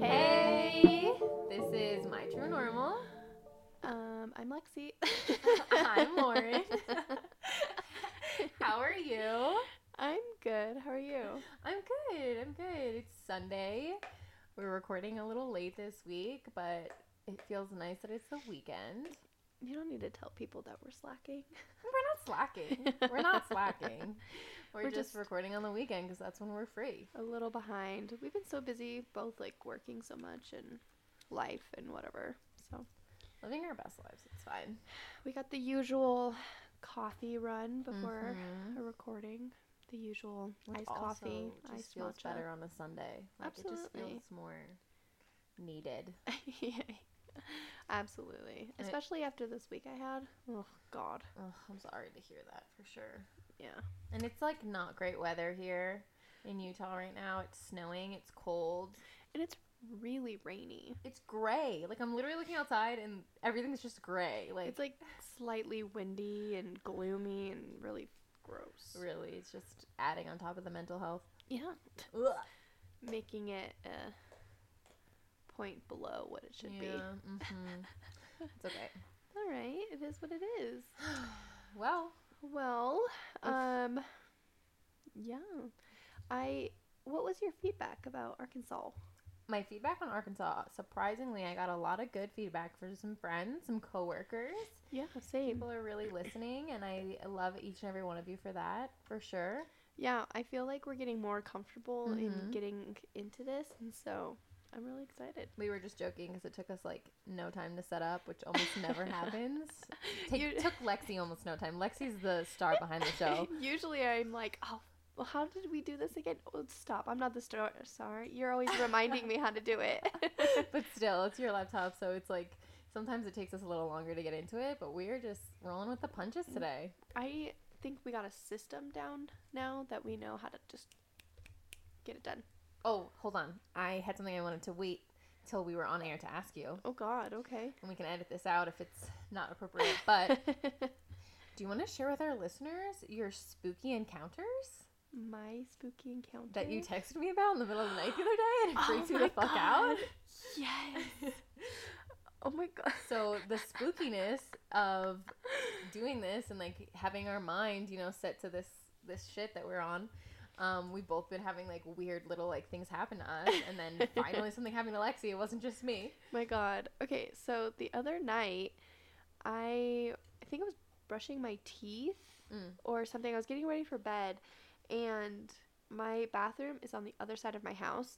Hey, this is my true normal. Um, I'm Lexi. I'm Lauren. How are you? I'm good. How are you? I'm good. I'm good. It's Sunday. We're recording a little late this week, but it feels nice that it's the weekend. You don't need to tell people that we're slacking. We're not slacking. We're not slacking. We're, We're just, just- recording on the weekend because that's when we're free. A little behind. We've been so busy, both like working so much and life and whatever. So Living our best lives. It's fine. we got the usual coffee run before Mhm. a recording. The usual Which iced coffee, just iced feels matcha. better on a Sunday. Like it just feels more needed. yeah, absolutely. And Especially after this week I had. Oh God. I'm sorry to hear that for sure. Yeah. And it's like not great weather here in Utah right now. It's snowing, it's cold, And it's really rainy. it's gray. Like I'm literally looking outside and everything's just gray. Like It's like slightly windy and gloomy and really gross. really, it's just adding on top of the mental health. Yeah. Ugh. Making it a point below what it should yeah, hmm it's okay. be. All right, it is what it is. Well, Well, um yeah. I what was your feedback about Arkansas? my feedback on Arkansas, surprisingly, I got a lot of good feedback from some friends, some coworkers. Yeah, same. People are really listening, and I love each and every one of you for that, for sure. Yeah, I feel like we're getting more comfortable Mhm. in getting into this, and so I'm really excited. We were just joking because it took us like no time to set up, which almost never happens. Take, You- took Lexi almost no time. Lexi's the star behind the show. Usually I'm like, oh, well, how did we do this again? Oh, stop! I'm not the star. Sorry, you're always reminding me how to do it. but still, it's your laptop, so it's like sometimes it takes us a little longer to get into it, but we're just rolling with the punches mm, today. I think we got a system down now that we know how to just get it done. Oh, hold on. I had something I wanted to wait till we were on air to ask you, Oh God, okay. and we can edit this out if it's not appropriate. But do you want to share with our listeners your spooky encounters? My spooky encounter that you texted me about in the middle of the night the other day and it Oh freaked me the fuck out. God. Yes. oh my God. So the spookiness of doing this and like having our mind, you know, set to this this shit that we're on. Um, we've both been having like weird little like things happen to us, and then finally something happened to Lexi. It wasn't just me. My God. Okay, so the other night, I I think I was brushing my teeth Mm. or something. I was getting ready for bed, and my bathroom is on the other side of my house,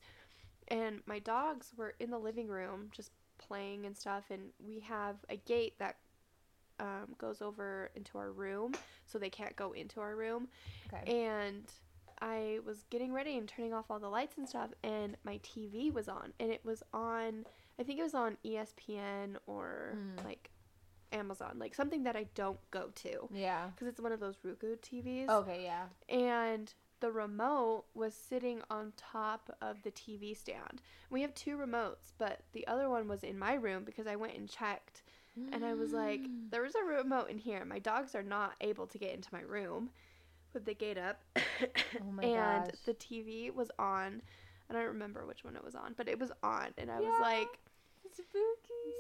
and my dogs were in the living room just playing and stuff, and we have a gate that um, goes over into our room, so they can't go into our room, Okay. and I was getting ready and turning off all the lights and stuff, and my TV was on, and it was on. I think it was on ESPN or Mm. like Amazon, like something that I don't go to Yeah. because it's one of those Roku TVs. Okay. Yeah. And the remote was sitting on top of the TV stand. We have two remotes, but the other one was in my room because I went and checked and I was like, Mm. there was a remote in here. My dogs are not able to get into my room with the gate up. Oh my and gosh. the TV was on. I don't remember which one it was on, but it was on. And I Yeah. was like, spooky.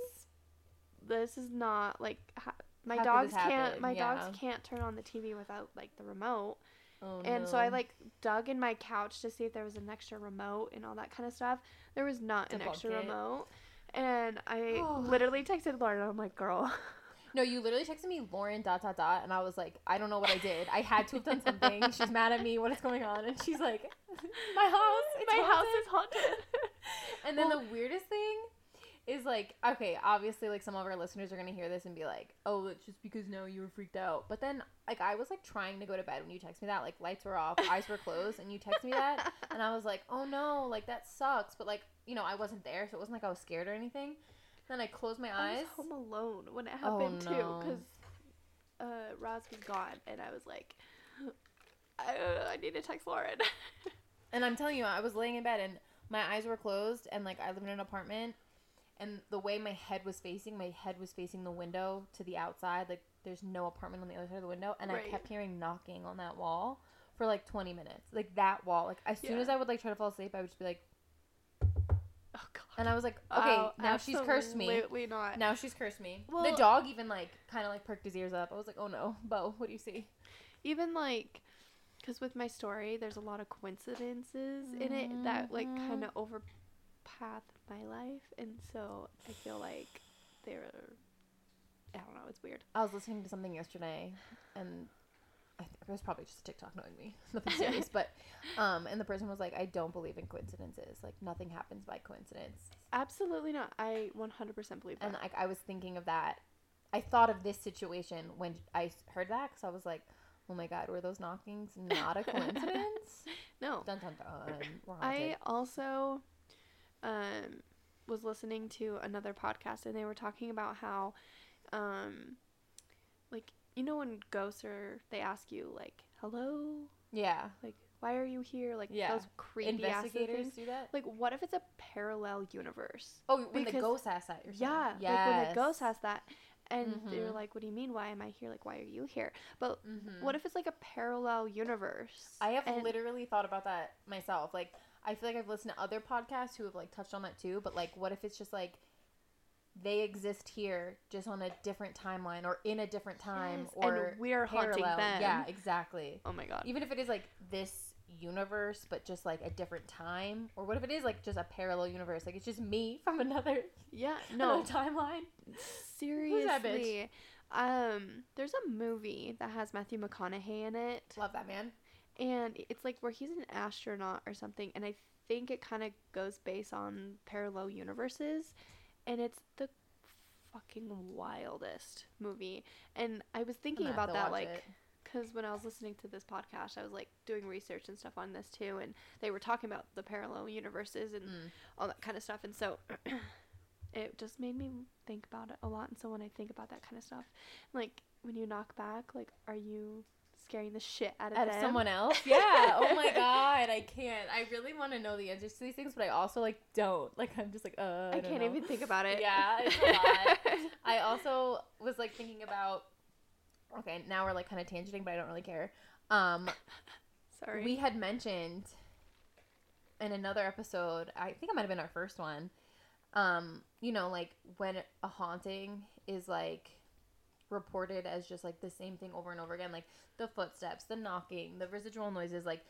this is not like ha- my How dogs can't my Yeah. dogs can't turn on the TV without like the remote. Oh, And so I like dug in my couch to see if there was an extra remote and all that kind of stuff. There was not an extra remote. And I Oh. literally texted Lauren. I'm like, girl, No, you literally texted me Lauren dot dot dot, and I was like, I don't know what I did. I had to have done something. She's mad at me. What is going on? And she's like, my house, my house is haunted. And then Well- the weirdest thing is like, okay, obviously, like some of our listeners are gonna hear this and be like, oh, it's just because no, you were freaked out. But then, like, I was like trying to go to bed when you text me that. Like, lights were off, eyes were closed, and you text me that, and I was like, oh no, like that sucks. But like, you know, I wasn't there, so it wasn't like I was scared or anything. Then I closed my eyes. I was home alone when it Oh, happened too, because uh, Roz was gone, and I was like, I, I need to text Lauren. And I'm telling you, I was laying in bed and my eyes were closed, and like I live in an apartment, and the way my head was facing, my head was facing the window to the outside, like there's no apartment on the other side of the window, and I kept hearing knocking on that wall for like 20 minutes. Like that wall. Like as soon Yeah. as I would like try to fall asleep, I would just be like, Oh. And I was like, okay, Wow, now she's cursed me. Absolutely not. Now she's cursed me. the dog even like kind of like perked his ears up. I was like, oh no, Bo, what do you see? Even like, because with my story, there's a lot of coincidences in it that like Mhm. kind of overpath my life, and so I feel like they're. I don't know. It's weird. I was listening to something yesterday, and it was probably just TikTok knowing me, nothing serious. but, um, and the person was like, "I don't believe in coincidences. Like nothing happens by coincidence." Absolutely not. I 100% believe that. And like I was thinking of that. I thought of this situation when I heard that because I was like, "Oh my god, were those knockings not a coincidence?" no. dun dun dun. I also um, was listening to another podcast and they were talking about how, um, like, you know, when ghosts are, they ask you, like, hello? yeah. Like, why are you here? Like, Yeah. those creepy Investigators do that. Like, what if it's a parallel universe? Oh, when the ghost asks that, saying. Yeah, like when the ghost asks that. And they're Mhm. like, what do you mean? Why am I here? Like, why are you here? But Mhm. what if it's like a parallel universe? I have And- literally thought about that myself. Like, I feel like I've listened to other podcasts who have like touched on that too. But like, what if it's just like they exist here, just on a different timeline or in a different time, Yes, or and we're haunting them. Yeah, exactly. Oh my god. Even if it is like this universe, but just like a different time, or what if it is like just a parallel universe? Like it's just me from another Yeah, no, another timeline. seriously. Um, there's a movie that has Matthew McConaughey in it, Love that man. and it's like where he's an astronaut or something, and I think it kind of goes based on parallel universes, and it's the fucking wildest movie. And I was thinking I'm gonna have about that like because when I was listening to this podcast, I was like doing research and stuff on this too, and they were talking about the parallel universes and Mm. all that kind of stuff, and so it just made me think about it a lot. And so when I think about that kind of stuff, like when you knock back, like, are you scaring the shit out of out them? someone else. Yeah. Oh my god, I can't. I really want to know the answers to these things, but I also like don't. Like I'm just like uh. I, I, can't know. even think about it. Yeah, it's a lot. I also was like thinking about. Okay, now we're like kind of tangenting, but I don't really care. Um, Sorry. we had mentioned in another episode. I think it might have been our first one. Um, you know, like when a haunting is like reported as just like the same thing over and over again, like the footsteps, the knocking, the residual noises, like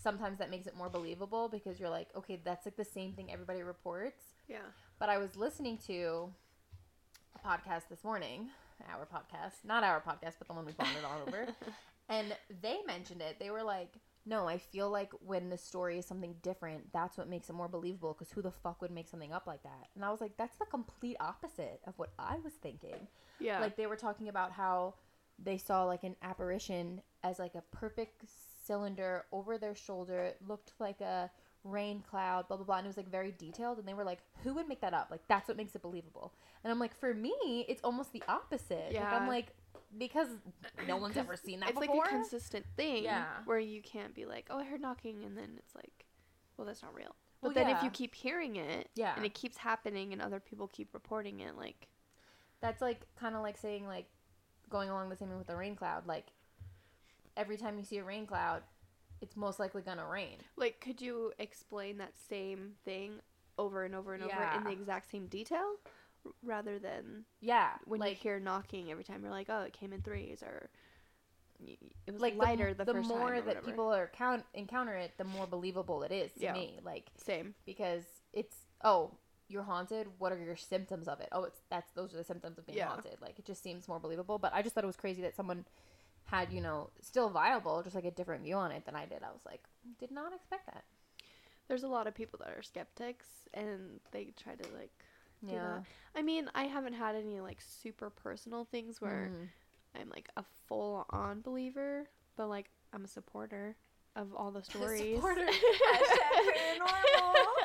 sometimes that makes it more believable because you're like, okay, that's like the same thing everybody reports. yeah. But I was listening to a podcast this morning, our podcast, not our podcast, but the one we bonded all over, and they mentioned it. They were like, no, I feel like when the story is something different, that's what makes it more believable because who the fuck would make something up like that? And I was like, that's the complete opposite of what I was thinking. Yeah. Like they were talking about how they saw like an apparition as like a perfect cylinder over their shoulder. It looked like a rain cloud, blah blah blah, and it was like very detailed. And they were like, "Who would make that up? Like that's what makes it believable." And I'm like, for me, it's almost the opposite. Like, I'm like, because no one's ever seen that it's before. like a consistent thing. Yeah. Where you can't be like, oh, I heard knocking, and then it's like, well, that's not real. But Well, then if you keep hearing it, Yeah. and it keeps happening, and other people keep reporting it, like, That's like kind of like saying like going along the same with the rain cloud. Like every time you see a rain cloud, it's most likely gonna rain. like, could you explain that same thing over and over and over in the exact same detail, rather than Yeah, when like you hear knocking every time you're like, oh, it came in threes, or it was like the lighter the, the, first more that people are count encounter it, the more believable it is to Yeah. me. Like same. because it's oh you're haunted. What are your symptoms of it? Oh, it's that's those are the symptoms of being Yeah. haunted. Like it just seems more believable. But I just thought it was crazy that someone had you know still viable, just like a different view on it than I did. I was like, did not expect that. There's a lot of people that are skeptics, and they try to like. Yeah. I mean, I haven't had any like super personal things where Mhm. I'm like a full on believer, but like I'm a supporter of all the stories. supporter.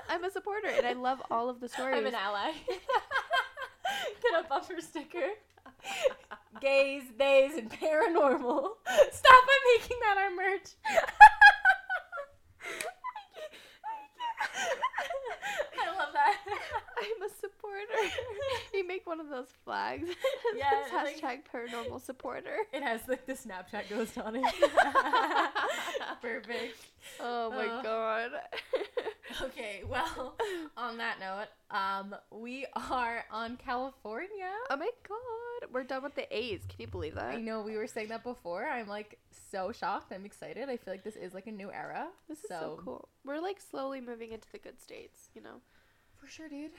I'm a supporter and I love all of the stories. I'm an ally. Get a bumper sticker. Gays, days, and paranormal. Stop! I'm making that our merch. I love that. I'm a supporter. you make one of those flags. Yeah, It's like- hashtag paranormal supporter. It has like the Snapchat ghost on it. Perfect. Oh my Uh. god. Okay, well, on that note, um, we are on California. oh my god. We're done with the A's. Can you believe that? I know we were saying that before. I'm like so shocked. I'm excited. I feel like this is like a new era. This is so cool. We're like slowly moving into the good states, you know? For sure, dude.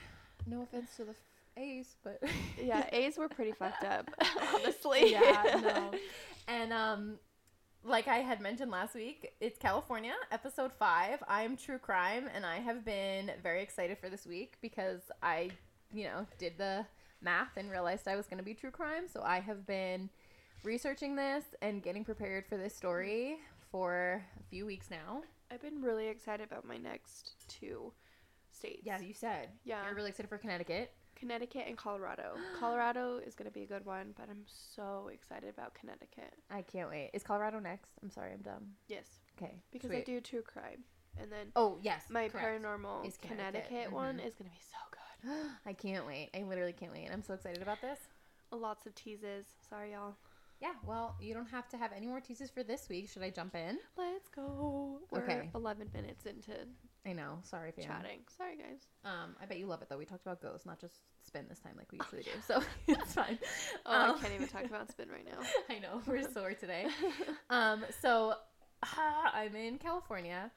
No offense to the f- A's, but Yeah, A's were pretty fucked up, honestly. yeah, no. And um like I had mentioned last week, it's California, episode 5. I'm true crime and I have been very excited for this week because I, you know, did the math and realized I was going to be true crime, so I have been researching this and getting prepared for this story for a few weeks now. I've been really excited about my next two states. Yeah, you said. Yeah. You're really excited for Connecticut. Connecticut and Colorado. Colorado is going to be a good one, but I'm so excited about Connecticut. I can't wait. Is Colorado next? I'm sorry, I'm dumb. Yes, Okay. because sweet. I do true crime. And then Oh, yes. my correct. paranormal Is Connecticut, Connecticut. one Mhm. is going to be so good. I can't wait. I literally can't wait. I'm so excited about this. Lots of teases. Sorry, y'all. Yeah, well, you don't have to have any more teases for this week. Should I jump in? Let's go. We're Okay. 11 minutes into I know. Sorry, fam. chatting. Sorry, guys. Um, I bet you love it though. We talked about ghosts, not just spin this time like we usually do. So it's fine. Oh, I Um, can't even talk about spin right now. I know we're sore today. Um, so I'm in California.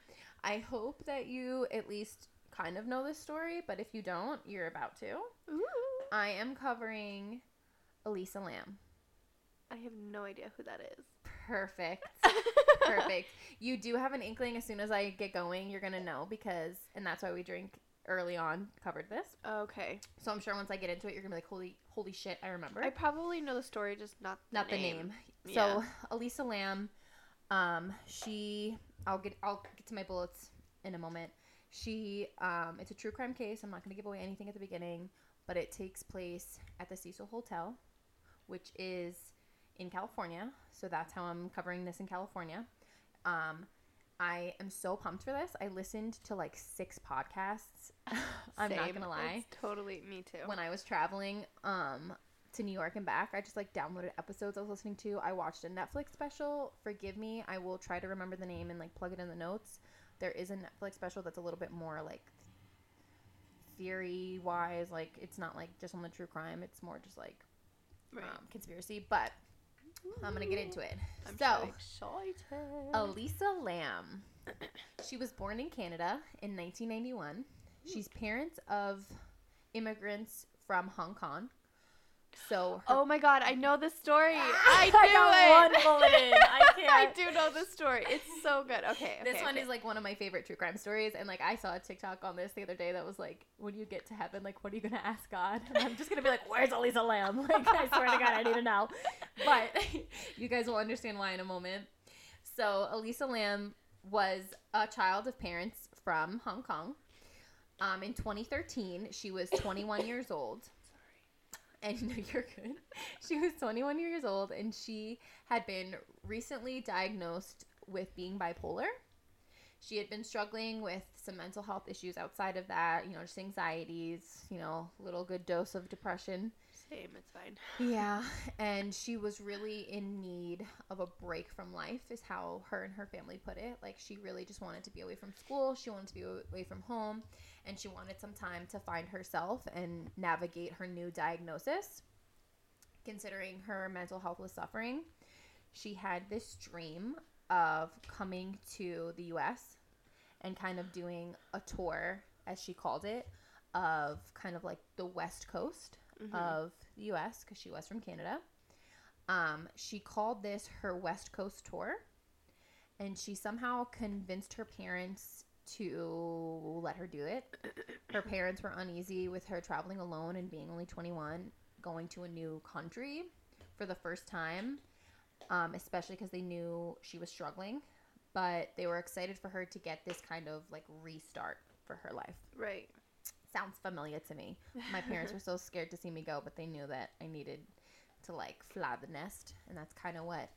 I hope that you at least kind of know this story, but if you don't, you're about to. Ooh. I am covering Elisa Lam. I have no idea who that is. Perfect. Perfect. You do have an inkling as soon as I get going, you're gonna know because, and that's why we drink early on covered this. Okay. So I'm sure once I get into it, you're gonna be like, holy, holy shit, I remember. I probably know the story, just not the Not name. the name. Yeah. So Elisa Lam, um, she, I'll get, I'll get to my bullets in a moment. She, um, it's a true crime case. I'm not gonna give away anything at the beginning, but it takes place at the Cecil Hotel, which is in California. So that's how I'm covering this in California. Um, I am so pumped for this. I listened to like six podcasts. I'm not gonna lie. It's totally me too. When I was traveling um to New York and back, I just like downloaded episodes I was listening to. I watched a Netflix special. Forgive me. I will try to remember the name and like plug it in the notes. There is a Netflix special that's a little bit more like theory wise. Like it's not like just on the true crime. It's more just like right. um, conspiracy. But I'm gonna get into it. I'm so so excited. Elisa Lam. She was born in Canada in 1991. She's parents of immigrants from Hong Kong. So her Oh my god, I know the story. I I got it. one bullet in. I I can't. do know the story. It's so good. Okay. this one okay. is like one of my favorite true crime stories, and like I saw a TikTok on this the other day that was like, "When you get to heaven, like, what are you gonna ask God?" And I'm just gonna be like, "Where's Elisa Lam?" Like, I swear to God, I need to know. But you guys will understand why in a moment. So Elisa Lam was a child of parents from Hong Kong. Um, in 2013, she was 21 years old. And no, you're good. She was 21 years old and she had been recently diagnosed with being bipolar. She had been struggling with some mental health issues outside of that, you know, just anxieties, you know, little good dose of depression. Same, it's fine. Yeah, and she was really in need of a break from life, is how her and her family put it. Like, she really just wanted to be away from school, she wanted to be away from home, and she wanted some time to find herself and navigate her new diagnosis. Considering her mental health was suffering, she had this dream of coming to the US and kind of doing a tour, as she called it, of kind of like the West Coast Mhm. of the US because she was from Canada. Um, she called this her West Coast tour, and she somehow convinced her parents to let her do it. Her parents were uneasy with her traveling alone and being only 21, going to a new country for the first time, um, especially because they knew she was struggling. But they were excited for her to get this kind of like restart for her life Right. sounds familiar to me. My parents were so scared to see me go, but they knew that I needed to like fly the nest, and that's kind of what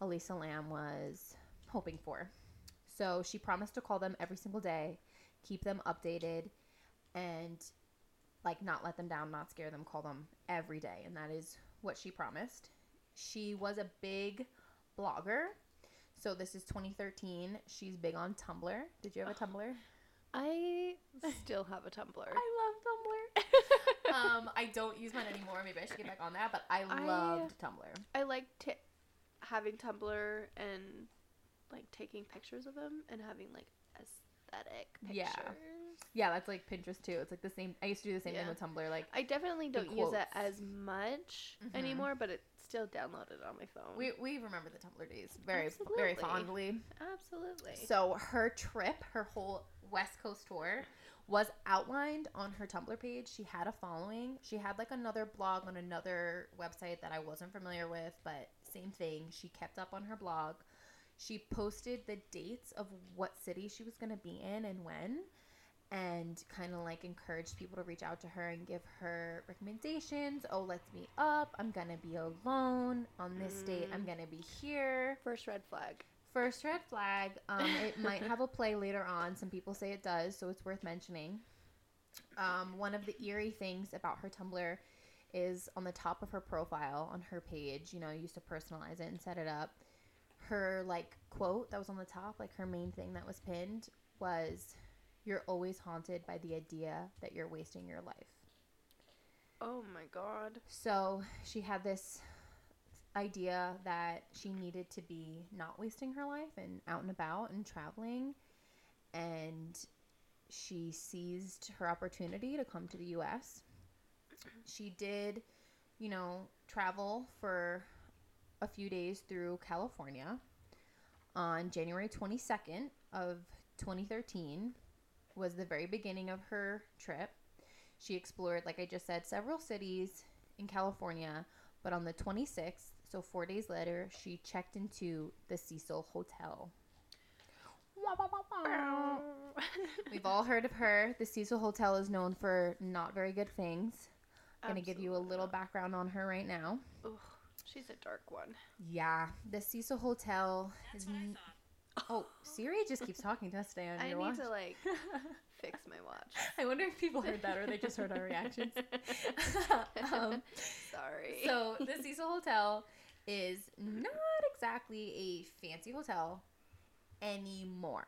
Elisa Lam was hoping for. So she promised to call them every single day, keep them updated, and like not let them down, not scare them, call them every day, and that is what she promised. She was a big blogger. So this is 2013. She's big on Tumblr. Did you have a Tumblr? I still have a Tumblr. I love Tumblr. um, I don't use mine anymore. Maybe I should get back on that. But I, I- loved Tumblr. I like t- having Tumblr and taking pictures of them and having like aesthetic pictures. Yeah. Yeah, that's like Pinterest too. It's like the same. I used to do the same thing with Tumblr. Like I definitely don't use it as much Mhm. anymore, but it's still downloaded on my phone. we we remember the Tumblr days very very fondly. Absolutely. So her trip, her whole West Coast tour, was outlined on her Tumblr page. She had a following. She had like another blog on another website that I wasn't familiar with, but same thing. She kept up on her blog. She posted the dates of what city she was going to be in and when, and kind of like encouraged people to reach out to her and give her recommendations. Oh, let's meet up. I'm going to be alone on this date. I'm going to be here. First red flag. First red flag. Um, it might have a play later on. Some people say it does, so it's worth mentioning. Um, one of the eerie things about her Tumblr is on the top of her profile on her page. You know, used to personalize it and set it up. Her like quote that was on the top, like her main thing that was pinned, was, "You're always haunted by the idea that you're wasting your life." Oh my god. So she had this idea that she needed to be not wasting her life and out and about and traveling. And she seized her opportunity to come to the US. She did, you know, travel for a few days through California. On January 22nd of 2013 was the very beginning of her trip. She explored, like I just said, several cities in California, but on the 26th, so four days later, she checked into the Cecil Hotel. We've all heard of her. The Cecil Hotel is known for not very good things. I'm going to give you a little background on her right now. Ugh, she's a dark one. Yeah, the Cecil Hotel is. N- oh, Siri just keeps talking to us today on I your watch. I need to like fix my watch. I wonder if people heard that or they just heard our reactions. um, Sorry. so the Cecil Hotel is not exactly a fancy hotel anymore.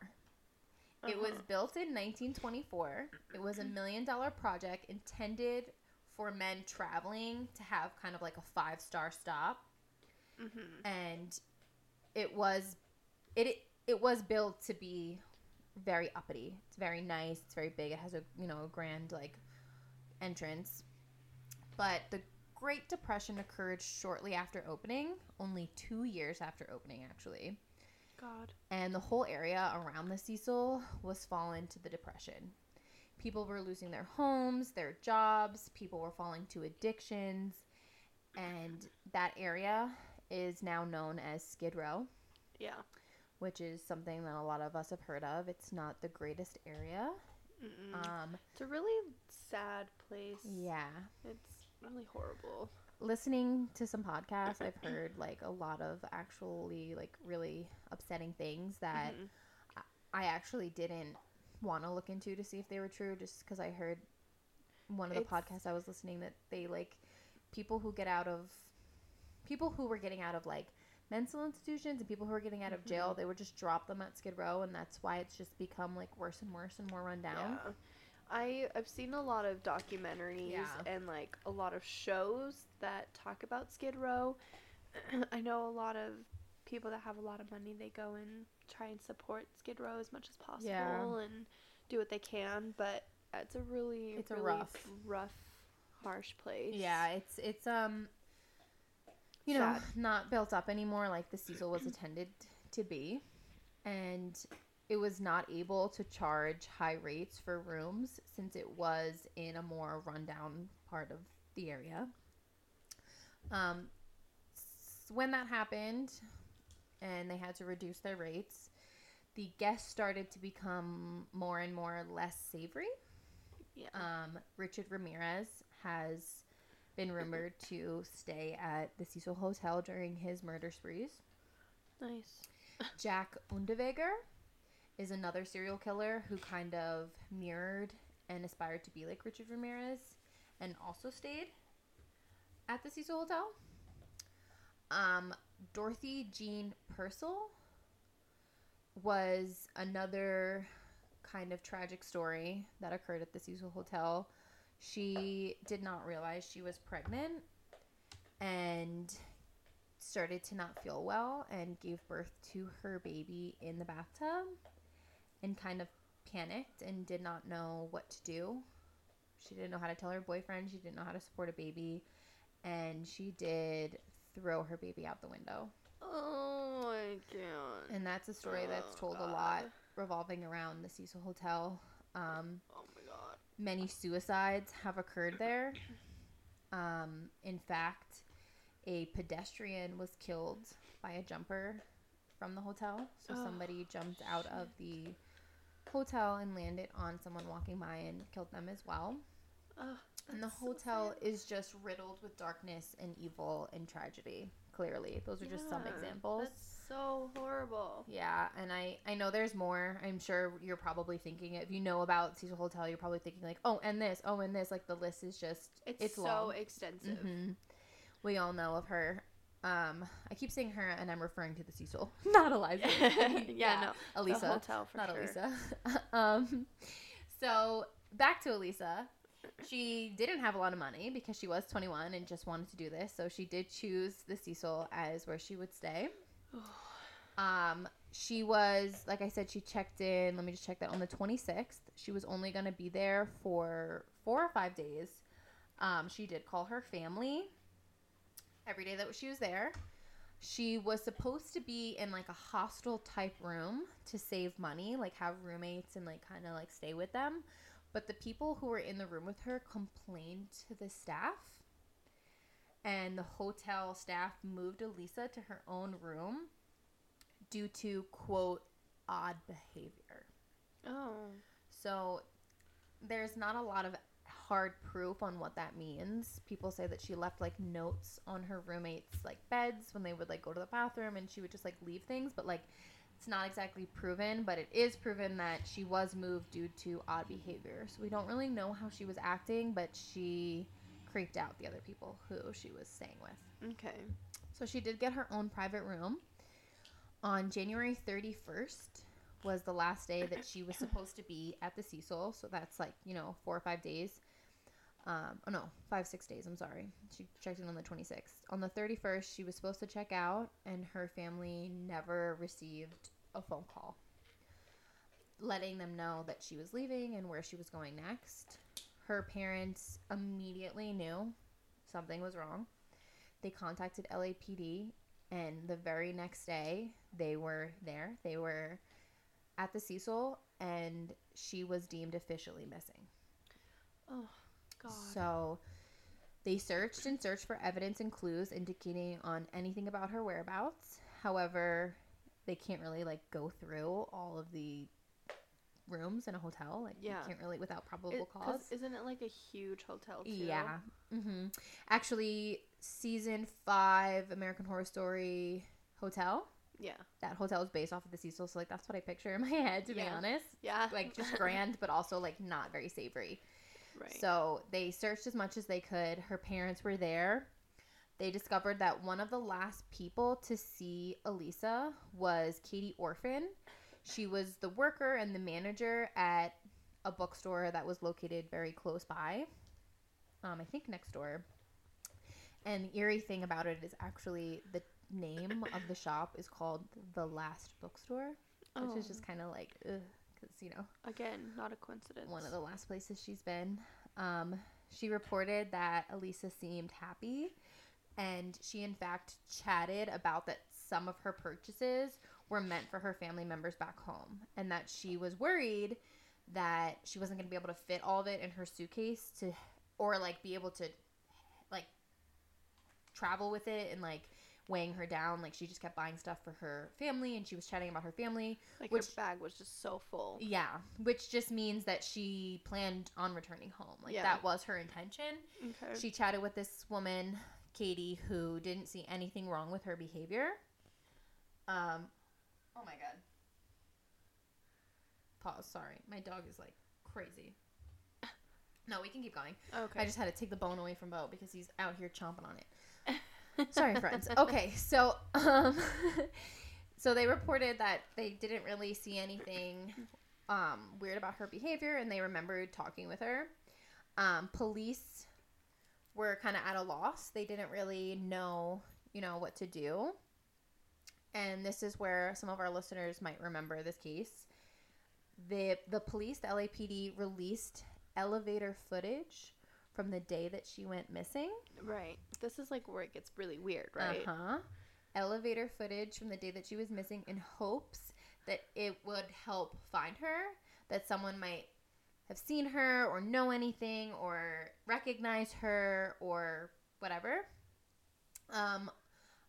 It was Uh-huh. built in 1924. It was a million dollar project intended for men traveling to have kind of like a five star stop, Mhm. and it was it it, it was built to be very uppity. It's very nice. It's very big. It has a you know a grand like entrance, but the Great Depression occurred shortly after opening, only two years after opening, actually. God. And the whole area around the Cecil was fallen to the Depression. People were losing their homes, their jobs, people were falling to addictions, and that area is now known as Skid Row, Yeah. which is something that a lot of us have heard of. It's not the greatest area. Um, it's a really sad place. yeah. It's really horrible. listening to some podcasts i've heard like a lot of actually like really upsetting things that Mhm. i actually didn't want to look into to see if they were true just because i heard one of the It's- podcasts i was listening that they like people who get out of people who were getting out of like mental institutions and people who were getting out of jail Mhm. they would just drop them at skid row and that's why it's just become like worse and worse and more run down Yeah. I I've seen a lot of documentaries Yeah. and like a lot of shows that talk about Skid Row. I know a lot of people that have a lot of money they go and try and support Skid Row as much as possible Yeah. and do what they can, but it's a really It's a rough- rough harsh place. Yeah, it's it's um you know, Sad. not built up anymore like the Cecil was intended to be. And it was not able to charge high rates for rooms since it was in a more rundown part of the area. Um when that happened and they had to reduce their rates, the guests started to become more and more less savory. Yeah. Um, Richard Ramirez has been rumored to stay at the Cecil Hotel during his murder sprees. nice. Jack Unterweger is another serial killer who kind of mirrored and aspired to be like Richard Ramirez and also stayed at the Cecil Hotel. Um, Dorothy Jean Purcell was another kind of tragic story that occurred at the Cecil Hotel. She did not realize she was pregnant and started to not feel well and gave birth to her baby in the bathtub and kind of panicked and did not know what to do. She didn't know how to tell her boyfriend, she didn't know how to support a baby, and she did throw her baby out the window. Oh my god. And that's a story that's Oh, told a lot revolving around the Cecil Hotel. Um, Oh my god. many suicides have occurred there. Um, in fact, a pedestrian was killed by a jumper from the hotel. So Oh, somebody jumped out of the hotel and landed on someone walking by and killed them as well. Ugh, And the so hotel sad. is just riddled with darkness and evil and tragedy. Clearly, those are just some examples. That's so horrible. Yeah, and I I know there's more. I'm sure you're probably thinking if you know about Cecil Hotel, you're probably thinking like, oh, and this, oh, and this. Like the list is just It's, it's so long. extensive. Mhm. We all know of her. Um, I keep saying her, and I'm referring to the Cecil, not Eliza. yeah, no. The Elisa, hotel for not sure. Elisa. um, so back to Elisa. She didn't have a lot of money because she was 21 and just wanted to do this. So she did choose the Cecil as where she would stay. Um, she was, like I said, she checked in. Let me just check that on the 26th. She was only going to be there for four or five days. Um, she did call her family every day that she was there. She was supposed to be in like a hostel type room to save money, like have roommates and like kind of like stay with them. But the people who were in the room with her complained to the staff. And the hotel staff moved Elisa to her own room due to quote odd behavior. Oh. So there's not a lot of hard proof on what that means. People say that she left like notes on her roommates like beds when they would like go to the bathroom and she would just like leave things, but like it's not exactly proven, but it is proven that she was moved due to odd behavior. So we don't really know how she was acting, but she creeped out the other people who she was staying with. Okay. So she did get her own private room. On January 31st was the last day that she was supposed to be at the Cecil. So that's like, you know, four or five days. Um, oh no, five, six days. I'm sorry. She checked in on the 26th. On the 31st, she was supposed to check out, and her family never received a phone call letting them know that she was leaving and where she was going next. Her parents immediately knew something was wrong. They contacted LAPD, and the very next day, they were there. They were at the Cecil, and she was deemed officially missing. Oh, God. So they searched and searched for evidence and clues indicating on anything about her whereabouts. However, they can't really like go through all of the rooms in a hotel. Like Yeah. you can't really without probable It- 'cause isn't it like a huge hotel too? Yeah. hmm Actually, season five American Horror Story Hotel. Yeah. That hotel is based off of the Cecil, so like that's what I picture in my head. To be honest, Yeah. like just grand, but also like not very savory. Right. So they searched as much as they could. Her parents were there. They discovered that one of the last people to see Elisa was Katie Orphan. She was the worker and the manager at a bookstore that was located very close by. Um, I think next door. And the eerie thing about it is actually the name of the shop is called The Last Bookstore, which is Oh. just kind of like, ugh, because, you know, again, not a coincidence. one of the last places she's been. Um, she reported that Elisa seemed happy, and she, in fact, chatted about that some of her purchases were meant for her family members back home, and that she was worried that she wasn't going to be able to fit all of it in her suitcase to, or like be able to, like, travel with it and like weighing her down. Like she just kept buying stuff for her family, and she was chatting about her family. like which- her bag was just so full. Yeah, which just means that she planned on returning home. Like Yeah. that was her intention. Okay. She chatted with this woman, Katie, who didn't see anything wrong with her behavior. Um, oh my god. Pause. Sorry, my dog is like crazy. No, we can keep going. okay. I just had to take the bone away from Bo because he's out here chomping on it. Sorry, friends. Okay, so um, so they reported that they didn't really see anything um, weird about her behavior, and they remembered talking with her. Um, police were kind of at a loss. They didn't really know, you know, what to do. And this is where some of our listeners might remember this case. The the police, the LAPD, released elevator footage from the day that she went missing. Right. This is like where it gets really weird, right? Uh huh. Elevator footage from the day that she was missing in hopes that it would help find her, that someone might have seen her or know anything or recognize her or whatever. Um,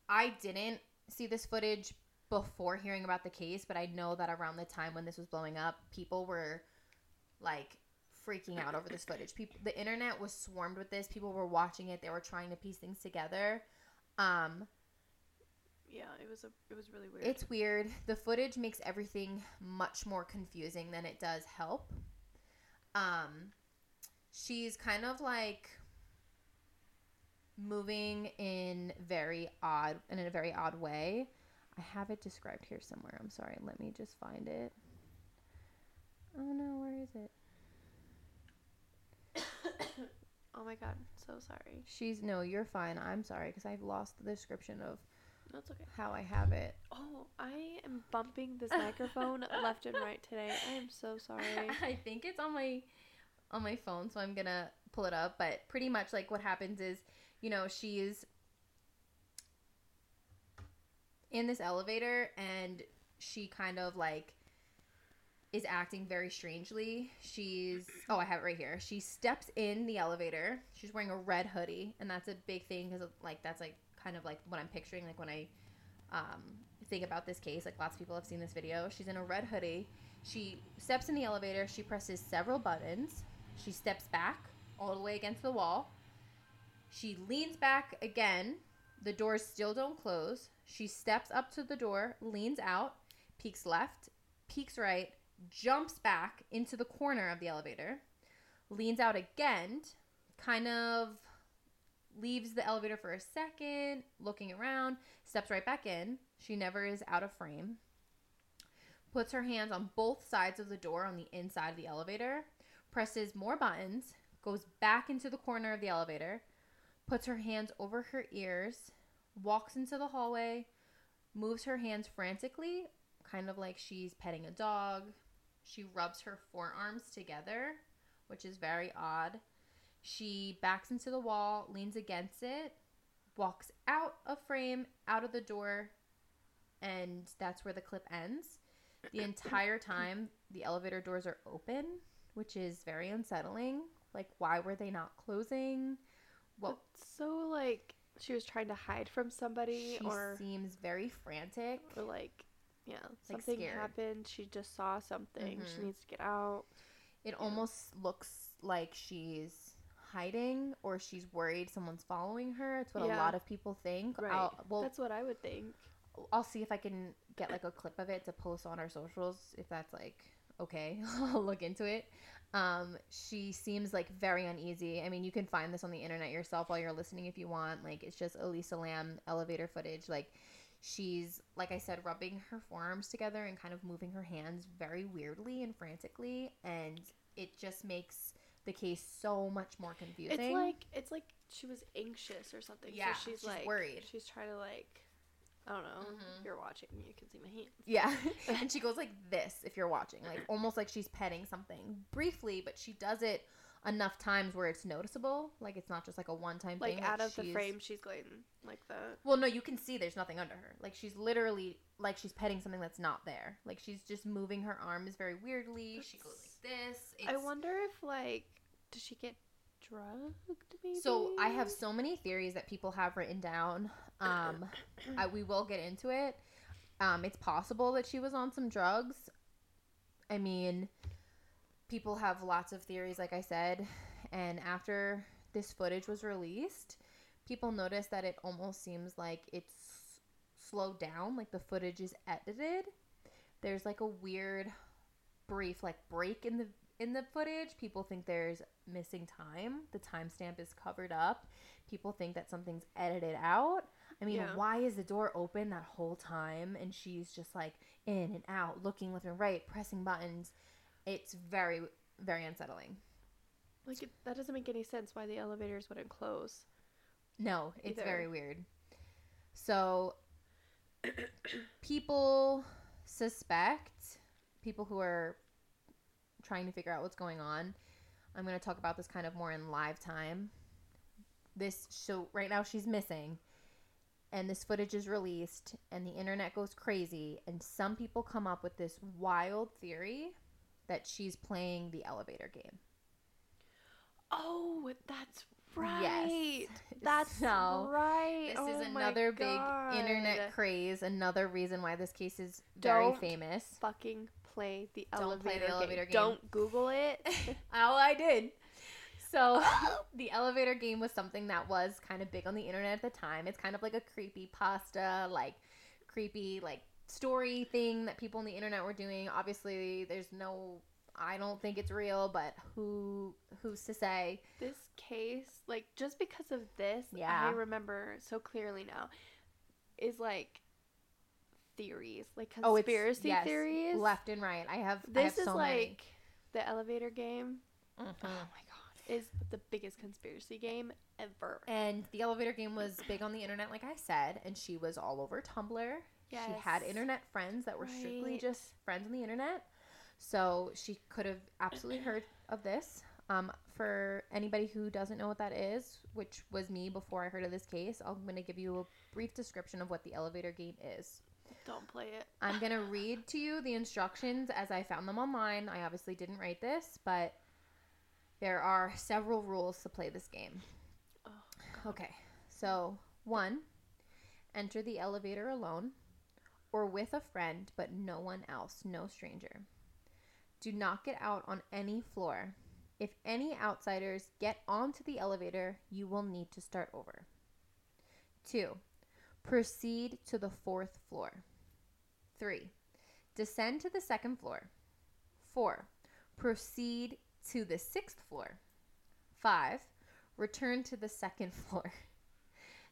I didn't see this footage before hearing about the case, but I know that around the time when this was blowing up, people were like freaking out over this footage. People, the internet was swarmed with this. People were watching it. They were trying to piece things together. Um, Yeah, it was a it was really weird. it's weird. The footage makes everything much more confusing than it does help. Um, she's kind of like moving in very odd in a very odd way. I have it described here somewhere. I'm sorry. Let me just find it. Oh no, where is it? Oh my god, so sorry. She's no, you're fine. I'm sorry because I've lost the description of That's okay. how I have it. Oh, I am bumping this microphone left and right today. I am so sorry. I think it's on my on my phone, so I'm gonna pull it up. But pretty much like what happens is, you know, she's in this elevator and she kind of like is acting very strangely. She's oh, I have it right here. She steps in the elevator. She's wearing a red hoodie, and that's a big thing because like that's like kind of like what I'm picturing like when I um, think about this case. Like lots of people have seen this video. She's in a red hoodie. She steps in the elevator. She presses several buttons. She steps back all the way against the wall. She leans back again. The doors still don't close. She steps up to the door, leans out, peeks left, peeks right, jumps back into the corner of the elevator, leans out again, kind of leaves the elevator for a second, looking around, steps right back in. She never is out of frame. Puts her hands on both sides of the door on the inside of the elevator, presses more buttons, goes back into the corner of the elevator, puts her hands over her ears, walks into the hallway, moves her hands frantically, kind of like she's petting a dog. She rubs her forearms together, which is very odd. She backs into the wall, leans against it, walks out of frame, out of the door, and that's where the clip ends. The entire time, the elevator doors are open, which is very unsettling. Like, why were they not closing? What It's so like she was trying to hide from somebody she or seems very frantic. or like yeah, Like, something scared. happened. She just saw something. She Mhm. needs to get out. It almost looks like she's hiding or she's worried someone's following her. It's what a lot of people think. Right. I'll, well, That's what I would think. I'll see if I can get like a clip of it to post on our socials if that's like okay. I'll look into it. Um, she seems like very uneasy. I mean, you can find this on the internet yourself while you're listening if you want. Like it's just Elisa Lam elevator footage. Like she's like I said, rubbing her forearms together and kind of moving her hands very weirdly and frantically, and it just makes the case so much more confusing. It's like it's like she was anxious or something. Yeah, so she's, she's like worried. She's trying to like I don't know. Mhm. You're watching. You can see my hands. Yeah. and she goes like this if you're watching, like almost like she's petting something briefly, but she does it enough times where it's noticeable. Like it's not just like a one time Like thing. Like out of the frame, she's going like that. Well, no, you can see there's nothing under her. Like she's literally like she's petting something that's not there. Like she's just moving her arms very weirdly. She goes like this. I wonder if like did she get drugged? Maybe. So I have so many theories that people have written down. Um, I, we will get into it. Um, it's possible that she was on some drugs. I mean, people have lots of theories, like I said. And after this footage was released, people noticed that it almost seems like it's slowed down, like the footage is edited. There's like a weird brief like break in the in the footage. People think there's missing time. The timestamp is covered up. People think that something's edited out. I mean, Yeah. why is the door open that whole time and she's just like in and out, looking left and right, pressing buttons? It's very, very unsettling. Like it, that doesn't make any sense. Why the elevators wouldn't close? No, it's Either. very weird. So, people suspect people who are trying to figure out what's going on. I'm going to talk about this kind of more in live time. This so right now she's missing and this footage is released and the internet goes crazy and some people come up with this wild theory that she's playing the elevator game. Oh, that's right. Yes. That's So, right. This Oh is another big internet craze. Another reason why this case is very Don't famous. Fucking play the Don't elevator, play the game. elevator game. Don't Google it. oh, I did. So, the elevator game was something that was kind of big on the internet at the time. It's kind of like a creepy pasta, like creepy, like story thing that people on the internet were doing. Obviously, there's no. I don't think it's real, but who who's to say? this case, like just because of this, Yeah. I remember so clearly now, is like theories, like Oh, conspiracy yes, theories. Left and right. I have. I This have is so like the elevator game. many. Oh my god, is the biggest conspiracy game ever. And the elevator game was big on the internet, like I said, and she was all over Tumblr. She had internet friends that were strictly just friends on the internet. So she could have absolutely heard of this. Um, for anybody who doesn't know what that is, which was me before I heard of this case, I'm going to give you a brief description of what the elevator game is. Don't play it. I'm going to read to you the instructions as I found them online. I obviously didn't write this, but there are several rules to play this game. Oh, Okay, so one, enter the elevator alone or with a friend, but no one else, no stranger. Do not get out on any floor. If any outsiders get onto the elevator, you will need to start over. Two, proceed to the fourth floor. Three, descend to the second floor. Four, proceed to the sixth floor. Five, return to the second floor.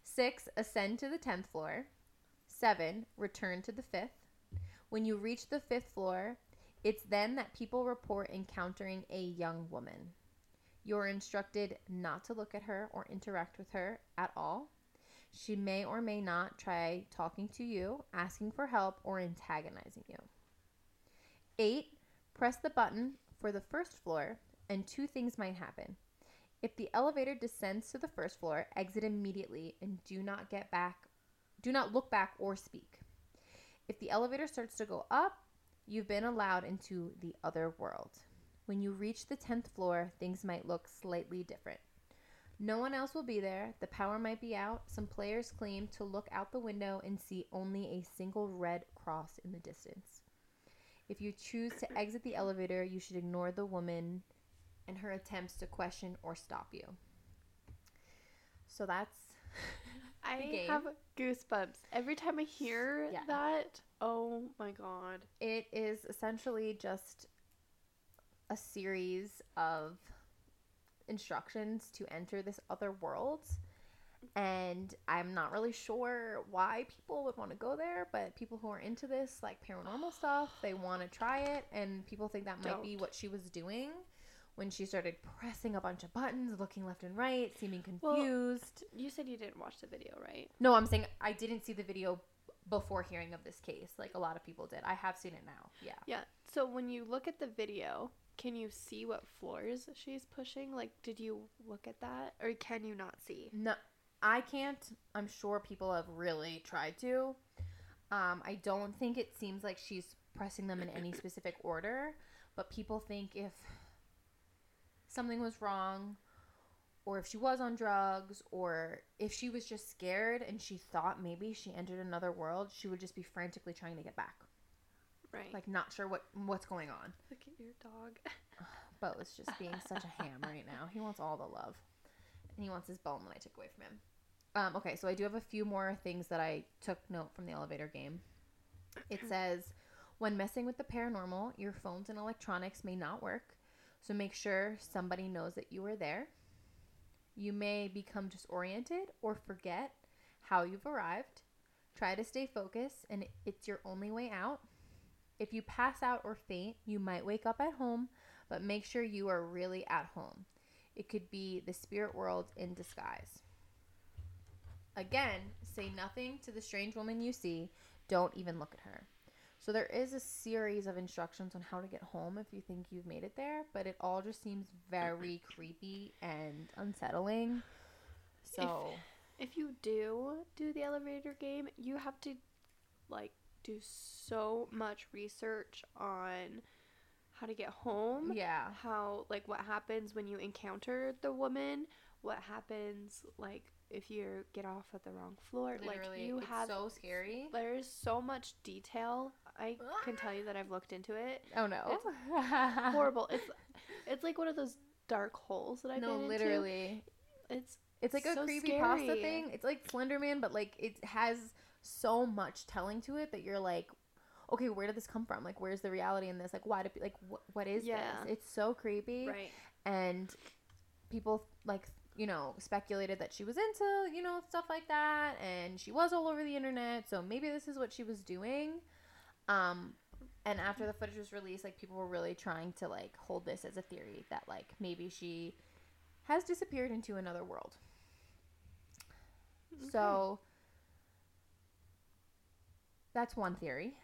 Six, ascend to the 10th floor. Seven, return to the fifth. When you reach the fifth floor, it's then that people report encountering a young woman. You're instructed not to look at her or interact with her at all. She may or may not try talking to you, asking for help, or antagonizing you. Eight, press the button for the first floor, and two things might happen. If the elevator descends to the first floor, exit immediately and do not get back do not look back or speak. If the elevator starts to go up, you've been allowed into the other world. When you reach the 10th floor, things might look slightly different. No one else will be there. The power might be out. Some players claim to look out the window and see only a single red cross in the distance. If you choose to exit the elevator, you should ignore the woman and her attempts to question or stop you. So that's I game. have goosebumps every time I hear Yeah. that. Oh my god. it is essentially just a series of instructions to enter this other world. And I'm not really sure why people would want to go there, but people who are into this, like paranormal stuff, they want to try it. And people think that might be Don't. what she was doing when she started pressing a bunch of buttons, looking left and right, seeming confused. Well-. You said you didn't watch the video, right? no, I'm saying I didn't see the video before hearing of this case, like a lot of people did. I have seen it now. Yeah. Yeah. So when you look at the video, can you see what floors she's pushing? Like, did you look at that, or can you not see? No, I can't. I'm sure people have really tried to. Um, I don't think it seems like she's pressing them in any specific order, but people think if something was wrong, or if she was on drugs, or if she was just scared and she thought maybe she entered another world, she would just be frantically trying to get back, Right. like not sure what what's going on. look at your dog. Bo is just being such a ham right now. He wants all the love. And he wants his bone that I took away from him. Um, okay, so I do have a few more things that I took note from the elevator game. It says, when messing with the paranormal, your phones and electronics may not work, so make sure somebody knows that you are there. You may become disoriented or forget how you've arrived. Try to stay focused, and it's your only way out. If you pass out or faint, you might wake up at home, but make sure you are really at home. It could be the spirit world in disguise. Again, say nothing to the strange woman you see. Don't even look at her. So there is a series of instructions on how to get home if you think you've made it there, but it all just seems very creepy and unsettling. So If you do do the elevator game, you have to like do so much research on how to get home. yeah, How like what happens when you encounter the woman? What happens like if you get off at the wrong floor? literally, like you it's have so scary. there is so much detail. I can tell you that I've looked into it. Oh no, Horrible. It's it's like one of those dark holes that I've no, been into. literally. It's It's like a so creepy pasta thing. It's like Slenderman, but like it has so much telling to it that you're like, okay, where did this come from? Like, where's the reality in this? Like, why did like wh- what is Yeah. this? It's so creepy, right. and people like you know speculated that she was into you know stuff like that, and she was all over the internet. So maybe this is what she was doing. Um, and after the footage was released, like people were really trying to like hold this as a theory that like maybe she has disappeared into another world. So that's one theory.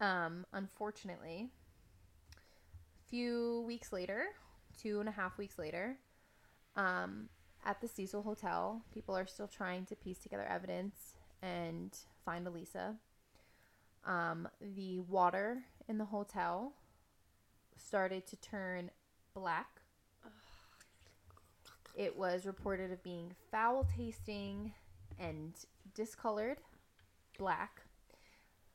Um, unfortunately, a few weeks later, two and a half weeks later, um, at the Cecil Hotel, people are still trying to piece together evidence and find Elisa. Um, the water in the hotel started to turn black. It was reported of being foul tasting and discolored black.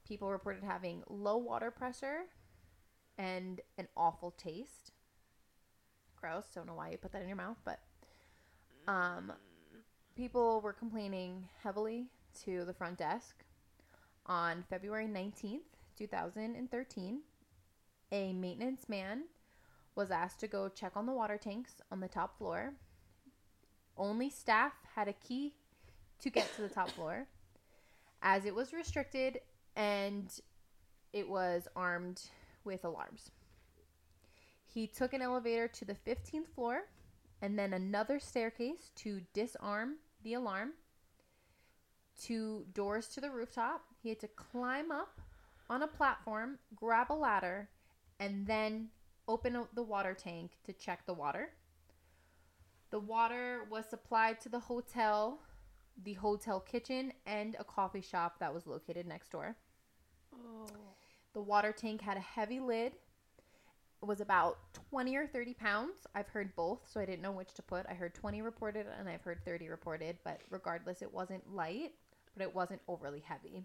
People reported having low water pressure and an awful taste. Gross. Don't know why you put that in your mouth, but um, people were complaining heavily to the front desk. On February 19th, 2013, a maintenance man was asked to go check on the water tanks on the top floor. Only staff had a key to get to the top floor, as it was restricted and it was armed with alarms. He took an elevator to the 15th floor and then another staircase to disarm the alarm. Two doors to the rooftop. He had to climb up on a platform, grab a ladder, and then open the water tank to check the water. The water was supplied to the hotel, the hotel kitchen, and a coffee shop that was located next door. Oh. The water tank had a heavy lid. Was about 20 or 30 pounds. I've heard both, so I didn't know which to put. I heard 20 reported and I've heard 30 reported, but regardless, it wasn't light, but it wasn't overly heavy.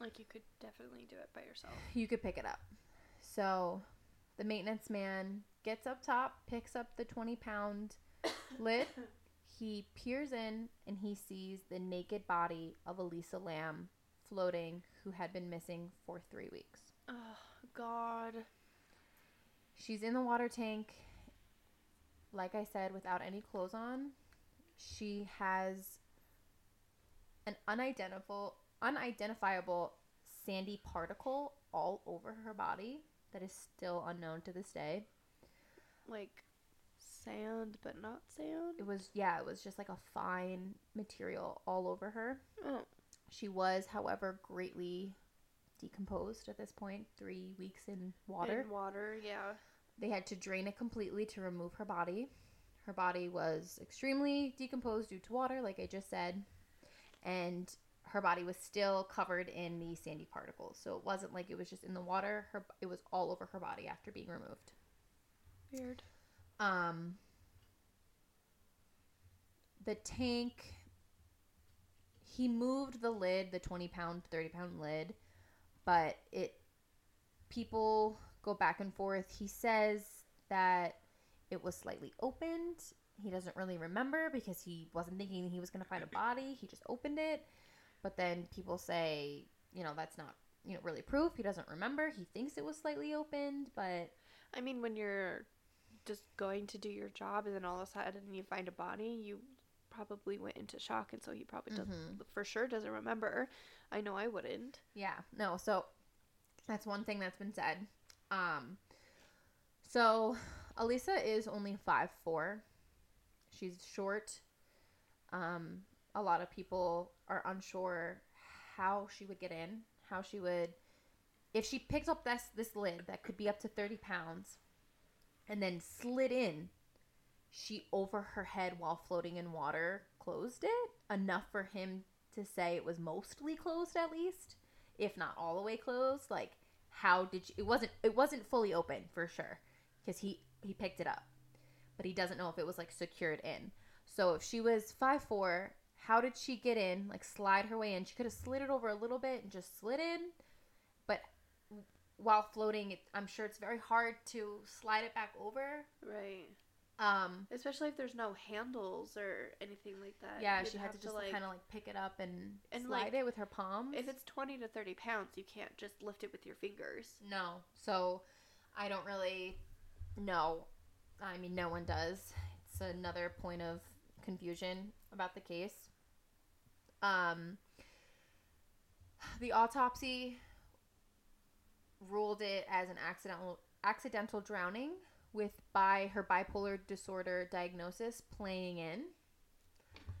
Like you could definitely do it by yourself. You could pick it up. So the maintenance man gets up top, picks up the 20 pound lid. He peers in and he sees the naked body of Elisa Lam floating, who had been missing for three weeks. Oh God. She's in the water tank, like I said, without any clothes on. She has an unidentifiable, unidentifiable sandy particle all over her body that is still unknown to this day. Like sand, but not sand. It was, yeah, it was just like a fine material all over her. Oh. She was, however, greatly decomposed at this point, three weeks in water. In water, yeah. They had to drain it completely to remove her body. Her body was extremely decomposed due to water, like I just said, and her body was still covered in the sandy particles. So it wasn't like it was just in the water. Her it was all over her body after being removed. Weird. Um, the tank. He moved the lid, the twenty pound, thirty pound lid, but it. People go back and forth. He says that it was slightly opened. He doesn't really remember because he wasn't thinking he was going to find a body. He just opened it. But then people say, you know, that's not, you know, really proof. He doesn't remember. He thinks it was slightly opened, but I mean, when you're just going to do your job and then all of a sudden you find a body, you probably went into shock, and so he probably does Mhm. for sure doesn't remember. I know I wouldn't. Yeah, no, so that's one thing that's been said. Um so Elisa is only five four. She's short. Um a lot of people are unsure how she would get in, how she would if she picked up this this lid that could be up to 30 pounds and then slid in, she over her head while floating in water closed it enough for him to say it was mostly closed at least if not all the way closed like how did you it wasn't it wasn't fully open for sure because he he picked it up. But he doesn't know if it was like secured in. So if she was five four how did she get in like slide her way in? She could have slid it over a little bit and just slid in but while floating it, i'm sure it's very hard to slide it back over. Right. Um Especially if there's no handles or anything like that. yeah You'd she had to just kind of like pick it up and, And, slide like, it with her palms If it's 20 to 30 pounds, you can't just lift it with your fingers. No. So I don't really know. I mean, no one does. It's another point of confusion about the case. Um, the autopsy ruled it as an accidental accidental drowning with by her bipolar disorder diagnosis playing in.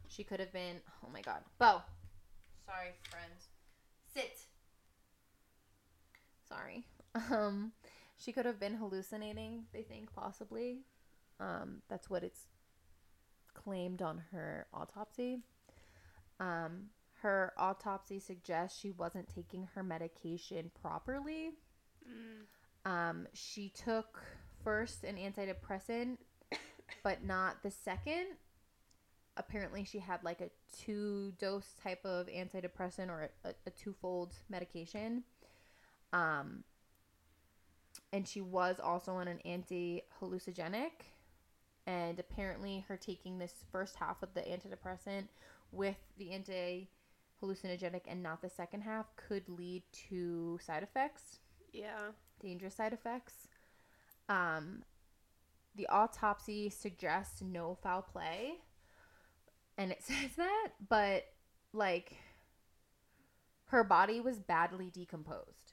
She could have been oh my god. Bo. Sorry, friends. Sit. Sorry. Um she could have been hallucinating, they think possibly. Um that's what it's claimed on her autopsy. Um her autopsy suggests she wasn't taking her medication properly. Mm. Um, she took first an antidepressant, but not the second. Apparently, she had like a two dose type of antidepressant or a, a twofold medication. Um, and she was also on an anti hallucinogenic. And apparently, her taking this first half of the antidepressant with the anti hallucinogenic and not the second half could lead to side effects Yeah. dangerous side effects. Um, the autopsy suggests no foul play, and it says that, but like her body was badly decomposed.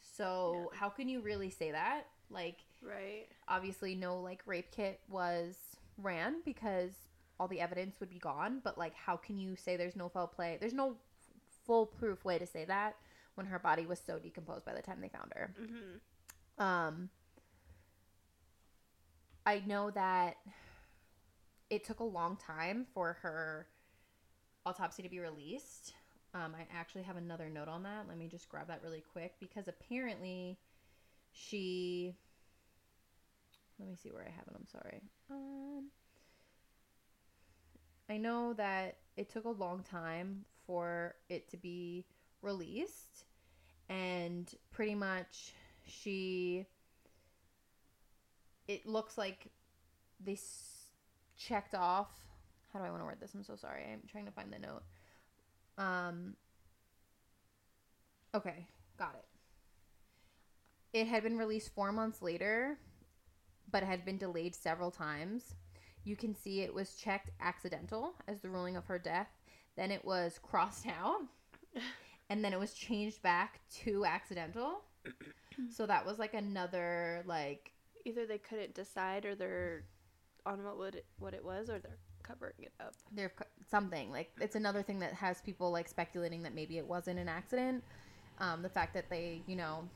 So Yeah. how can you really say that? Like Right. obviously no like rape kit was ran because all the evidence would be gone, but like how can you say there's no foul play? There's no f- foolproof way to say that when her body was so decomposed by the time they found her. Mm-hmm. Um, I know that it took a long time for her autopsy to be released. Um, I actually have another note on that. Let me just grab that really quick because apparently she. Let me see where I have it. I'm sorry. Um, I know that it took a long time for it to be released, and pretty much she it looks like they s- checked off. How do i want to word this? I'm so sorry. I'm trying to find the note. Um okay. Got it. It had been released four months later but had been delayed several times. You can see it was checked accidental as the ruling of her death. Then it was crossed out. And then it was changed back to accidental. So that was like another like Either they couldn't decide, or they're on what would it, what it was, or they're covering it up. there something like it's another thing that has people like speculating that maybe it wasn't an accident um, the fact that they you know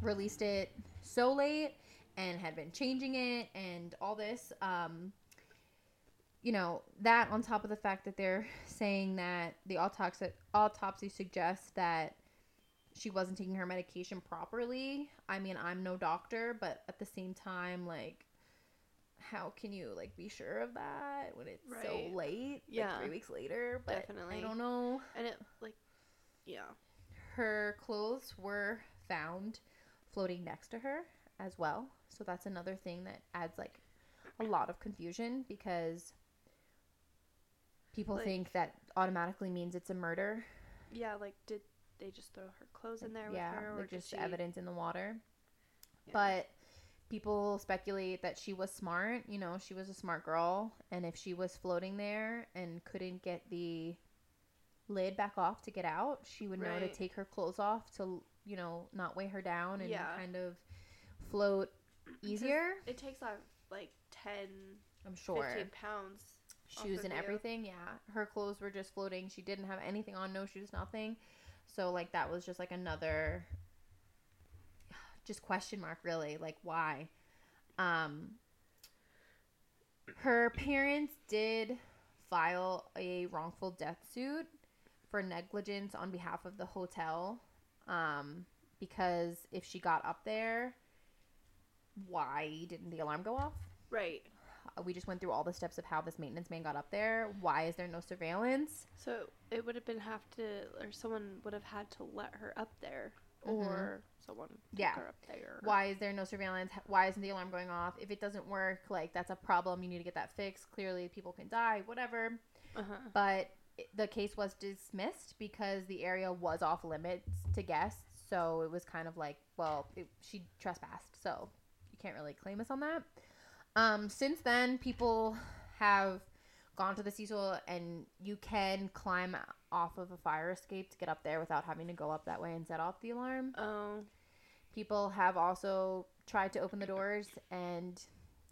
released it so late and had been changing it and all this um, you know that on top of the fact that they're saying that the autopsy autopsy suggests that she wasn't taking her medication properly i mean i'm no doctor but at the same time like how can you like be sure of that when it's Right. so late Yeah. like three weeks later but Definitely. i don't know And it like, yeah. her clothes were found floating next to her as well so that's another thing that adds like a lot of confusion because people Like- think that automatically means it's a murder Yeah, like did they just throw her clothes in there with yeah her, or like just she... evidence in the water Yeah. but people speculate that she was smart. You know, she was a smart girl, and if she was floating there and couldn't get the lid back off to get out, she would know to take her clothes off to, you know, not weigh her down and Yeah. kind of float easier. It takes off like 10, I'm sure. 15 pounds. shoes and everything. Yeah, her clothes were just floating. She didn't have anything on, no shoes, nothing. So like that was just like another just question mark really, like why? Um her parents did file a wrongful death suit for negligence on behalf of the hotel um because if she got up there why didn't the alarm go off? Right. We just went through all the steps of how this maintenance man got up there. Why is there no surveillance? So it would have been have to, or someone would have had to let her up there, Mhm. or someone took Yeah. her up there. Why is there no surveillance? Why isn't the alarm going off? If it doesn't work, like that's a problem. You need to get that fixed. Clearly, people can die, whatever. Uh-huh. But the case was dismissed because the area was off limits to guests. So it was kind of like, well, it, she trespassed. So you can't really claim us on that. Um, since then, people have gone to the Cecil, and you can climb off of a fire escape to get up there without having to go up that way and set off the alarm. Oh, People have also tried to open the doors, and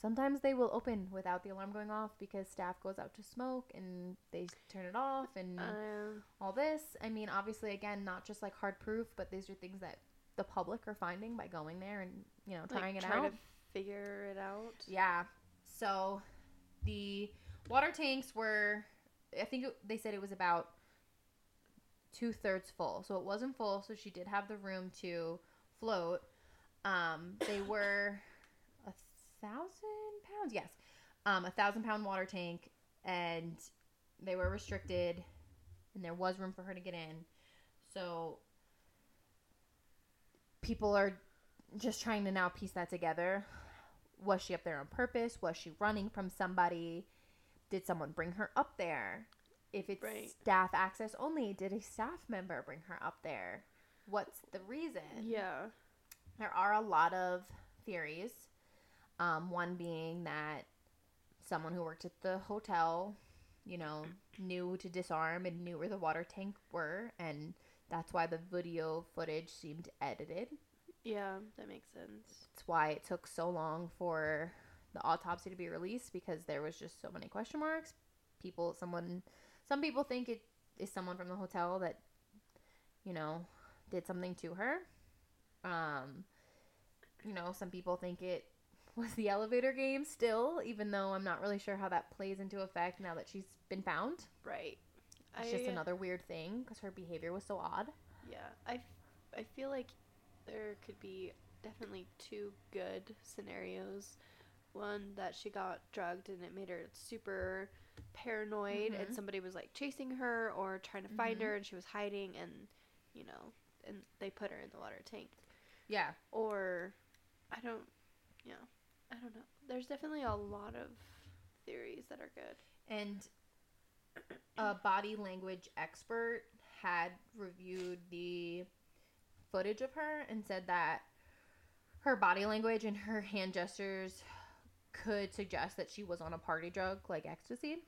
sometimes they will open without the alarm going off because staff goes out to smoke and they turn it off and uh, all this. I mean, obviously, again, not just like hard proof, but these are things that the public are finding by going there and you know trying like it trying out. Figure it out. Yeah. So the water tanks were, I think it, they said it was about two thirds full. So it wasn't full. So she did have the room to float. Um, they were a thousand pounds. Yes. Um, a thousand pound water tank, and they were restricted, and there was room for her to get in. So people are just trying to now piece that together. Was she up there on purpose? Was she running from somebody? Did someone bring her up there? If it's Right. staff access only, did a staff member bring her up there? What's the reason? Yeah. There are a lot of theories. Um, one being that someone who worked at the hotel, you know, knew to disarm and knew where the water tank were, and that's why the video footage seemed edited. Yeah, that makes sense. That's why it took so long for the autopsy to be released because there was just so many question marks. People, someone, some people think it is someone from the hotel that, you know, did something to her. Um, you know, some people think it was the elevator game still, even though I'm not really sure how that plays into effect now that she's been found. Right. It's just another weird thing because her behavior was so odd. Yeah, I, f- I feel like there could be definitely two good scenarios. One that she got drugged and it made her super paranoid, Mhm. and somebody was like chasing her or trying to find Mhm. her, and she was hiding, and you know, and they put her in the water tank. Yeah. Or, I don't, yeah, I don't know. There's definitely a lot of theories that are good. And a body language expert had reviewed the footage of her and said that her body language and her hand gestures could suggest that she was on a party drug like ecstasy.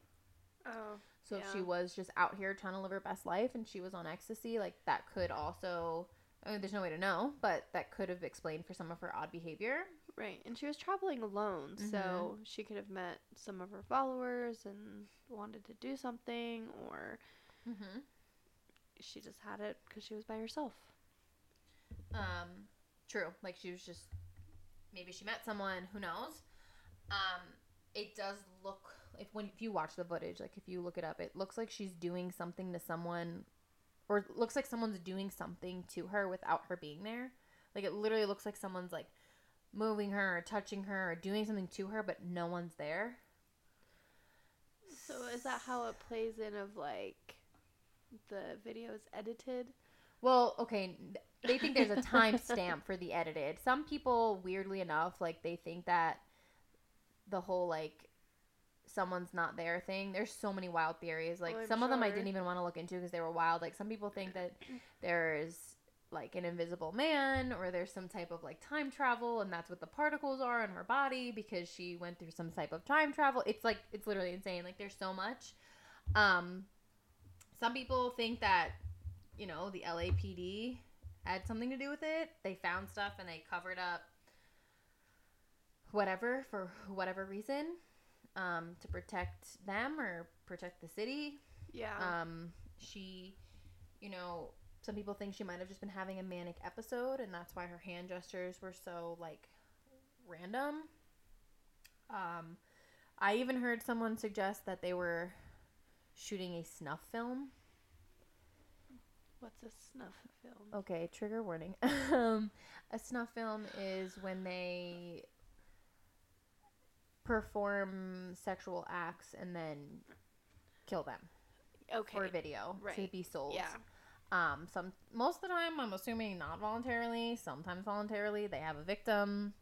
Oh, So if she was just out here trying to live her best life and she was on ecstasy, like that could also I mean, there's no way to know, but that could have explained for some of her odd behavior. Right, and she was traveling alone, so she could have met some of her followers and wanted to do something, or Mm-hmm. she just had it because she was by herself. Um, true. Like she was just maybe she met someone. Who knows? Um, it does look if when if you watch the footage, like if you look it up, it looks like she's doing something to someone, or looks like someone's doing something to her without her being there. Like it literally looks like someone's like moving her or touching her or doing something to her, but no one's there. So is that how it plays in of like the video is edited? Well, okay, they think there's a timestamp for the edited. Some people, weirdly enough, like they think that the whole like someone's not there thing. There's so many wild theories. Like Oh, I'm some of them I didn't even want to look into because they were wild. Like some people think that there's like an invisible man or there's some type of like time travel and that's what the particles are in her body because she went through some type of time travel. It's like it's literally insane. Like there's so much. Um some people think that you know, the LAPD had something to do with it. They found stuff and they covered up whatever for whatever reason um, to protect them or protect the city. Yeah. Um, she, you know, some people think she might have just been having a manic episode, and that's why her hand gestures were so like random. Um, I even heard someone suggest that they were shooting a snuff film. What's a snuff film? Okay, trigger warning. um, a snuff film is when they perform sexual acts and then kill them Okay. for video to be sold. Yeah. Um, some most of the time, I'm assuming not voluntarily. Sometimes voluntarily. They have a victim.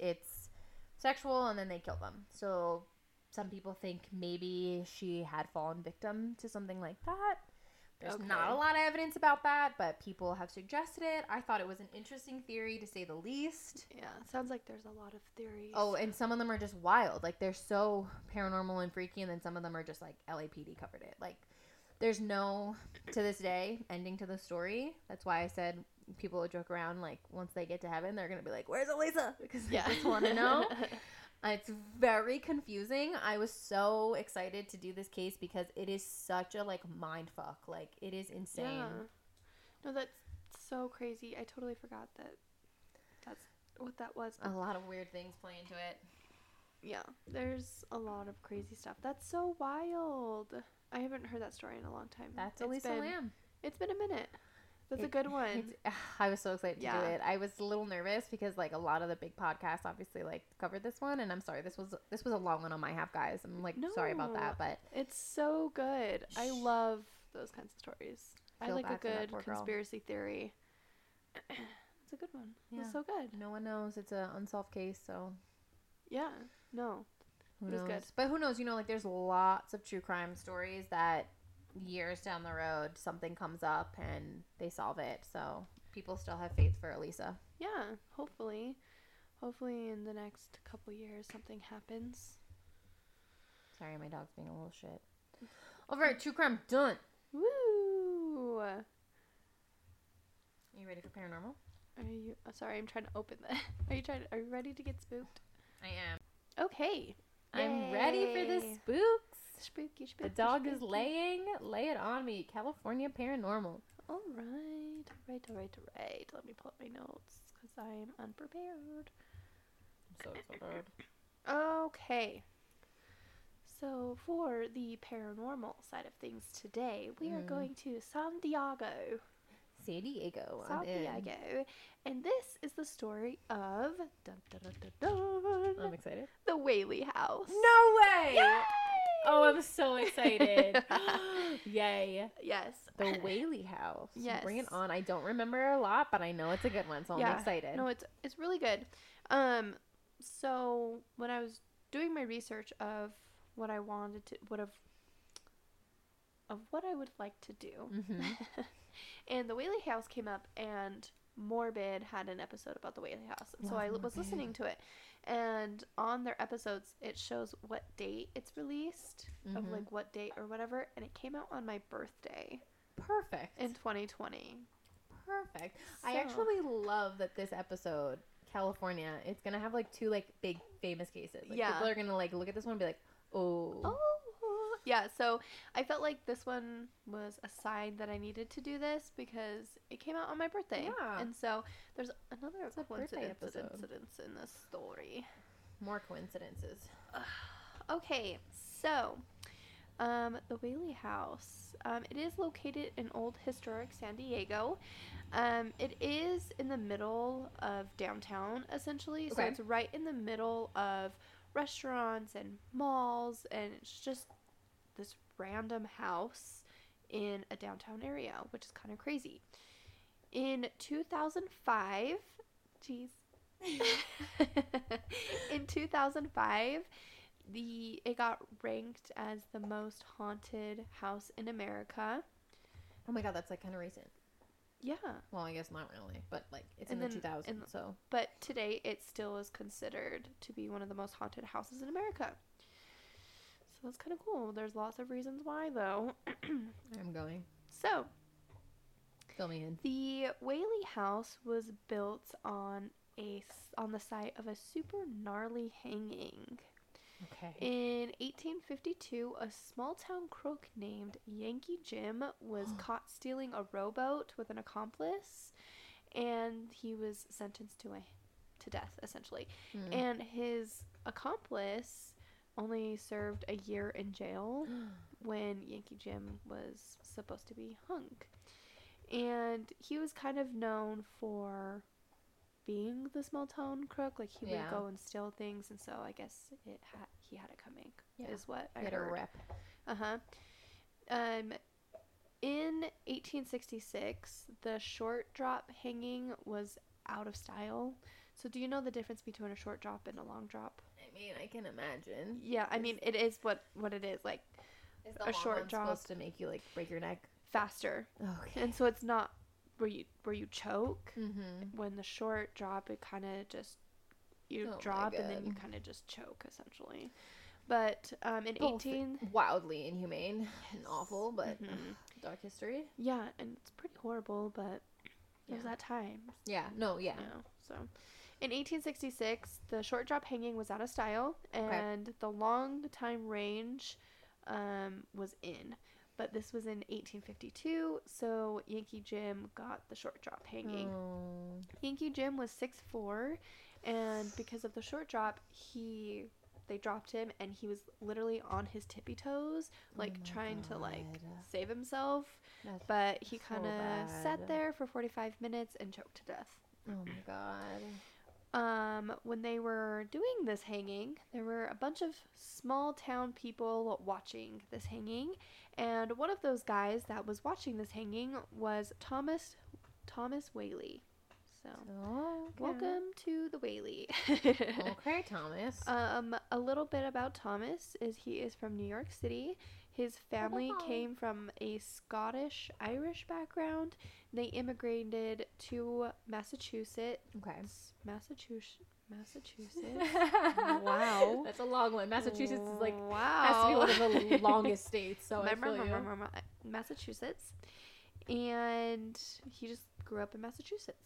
It's sexual, and then they kill them. So some people think maybe she had fallen victim to something like that. There's not a lot of evidence about that, but people have suggested it. I thought it was an interesting theory to say the least. Yeah. Sounds like there's a lot of theories. Oh, and some of them are just wild. Like they're so paranormal and freaky, and then some of them are just like LAPD covered it. Like there's no to this day ending to the story. That's why I said people joke around like once they get to heaven, they're gonna be like, "Where's Elisa?" Because they yeah. just want to know. It's very confusing. I was so excited to do this case because it is such a like mind fuck. Like it is insane. Yeah. No, that's so crazy. I totally forgot that. That's what that was. A lot of weird things play into it. Yeah, there's a lot of crazy stuff. That's so wild. I haven't heard that story in a long time. That's It's Elisa been- Lam. It's been a minute. That's a good one. Ah, I was so excited to Yeah. do it. I was a little nervous because like a lot of the big podcasts obviously like covered this one, and I'm sorry this was this was a long one on my half, guys. I'm like sorry about that, but It's so good. I love those kinds of stories. I like a bad for that good poor girl. conspiracy theory. it's a good one. Yeah. It's so good. no one knows it's an unsolved case, so Yeah. No. who It knows? good. But who knows? You know, like there's lots of true crime stories that years down the road something comes up and they solve it. So people still have faith for Elisa. Yeah. Hopefully. Hopefully in the next couple years something happens. Sorry, my dog's being a little shit. All right, true crime done. Woo! Are you ready for paranormal? Are you uh, sorry, I'm trying to open that. Are you trying To, are you ready to get spooked? I am. Okay. I'm ready for the Yay. Spooky, spooky. The dog is laying. Lay it on me. California Paranormal. All right, all right, all right, all right. Let me pull up my notes because I'm unprepared. I'm so excited. Okay. So for the paranormal side of things today, we are Mm. going to San Diego. San Diego. San. Diego. And this is the story of dun, dun, dun, dun, dun, I'm excited. the Whaley House. No way! Yay! Oh, I'm so excited. Yay. Yes. The Whaley House. Bring it on. I don't remember a lot, but I know it's a good one, so I'm excited. No, it's it's really good. Um, so when I was doing my research of what I wanted to, what of, of what I would like to do, Mhm. and the Whaley House came up, and Morbid had an episode about the Whaley House, and so I was listening to it, and on their episodes it shows what date it's released of Mhm. like what date or whatever, and it came out on my birthday Perfect. in 2020. Perfect. I actually love that this episode, California, it's gonna have like two like big famous cases. Like Yeah. people are gonna like look at this one and be like, oh, Oh, yeah. So I felt like this one was a sign that I needed to do this because it came out on my birthday. Yeah. And so there's another It's birthday coincidence incidents in this story. more coincidences. Okay, so um, the Whaley House. Um, it is located in old historic San Diego. Um, it is in the middle of downtown, essentially. So Okay. it's right in the middle of restaurants and malls, and it's just this random house in a downtown area, which is kind of crazy. In 2005, jeez. in 2005, the it got ranked as the most haunted house in America. Oh my god, that's like kind of recent. Yeah. Well, I guess not really, but like it's And in then- the 2000s, and- so But today it still is considered to be one of the most haunted houses in America. So that's kind of cool. There's lots of reasons why, though. I'm going. So, Fill me in. the Whaley house was built on a on the site of a super gnarly hanging. Okay. In 1852, a small town crook named Yankee Jim was caught stealing a rowboat with an accomplice, and he was sentenced to a to death essentially. Hmm. And his accomplice only served a year in jail when Yankee Jim was supposed to be hung. And he was kind of known for being the small town crook. Like he Yeah. would go and steal things, and so I guess it ha- he had it coming. Yeah. Is what I Get a heard. rep. Uh huh. Um, in 1866, the short drop hanging was out of style. So, do you know the difference between a short drop and a long drop? I mean, I can imagine. Yeah, I mean it is what what it is like Is A short drop. supposed to make you like break your neck? faster, Okay. and so it's not where you where you choke. Mm-hmm. When the short drop, it kind of just you Oh drop and then you kind of just choke essentially. But um, in Both 18, Wildly inhumane and awful, but Mhm. dark history. yeah, and it's pretty horrible, but it was Yeah. that time. Yeah. No. Yeah. Yeah. So, in 1866, the short drop hanging was out of style, and the long time range um, was in. But this was in 1852, so Yankee Jim got the short drop hanging. Oh. Yankee Jim was 6'4", and because of the short drop, he they dropped him, and he was literally on his tippy toes, like my trying to like save himself. That's But he so kind of sat there for 45 minutes and choked to death. Oh my god. Um, when they were doing this hanging, there were a bunch of small town people watching this hanging, and one of those guys that was watching this hanging was Thomas Thomas Whaley. So, Okay. welcome to the Whaley. Okay, Thomas. um, a little bit about Thomas is he is from New York City. His family came from a Scottish Irish background. They immigrated to Massachusetts. okay. Massachusetts. Massachusetts. Wow. That's a long one. Massachusetts is like wow. has to be one of the longest states, so I feel you. Massachusetts, and he just grew up in Massachusetts.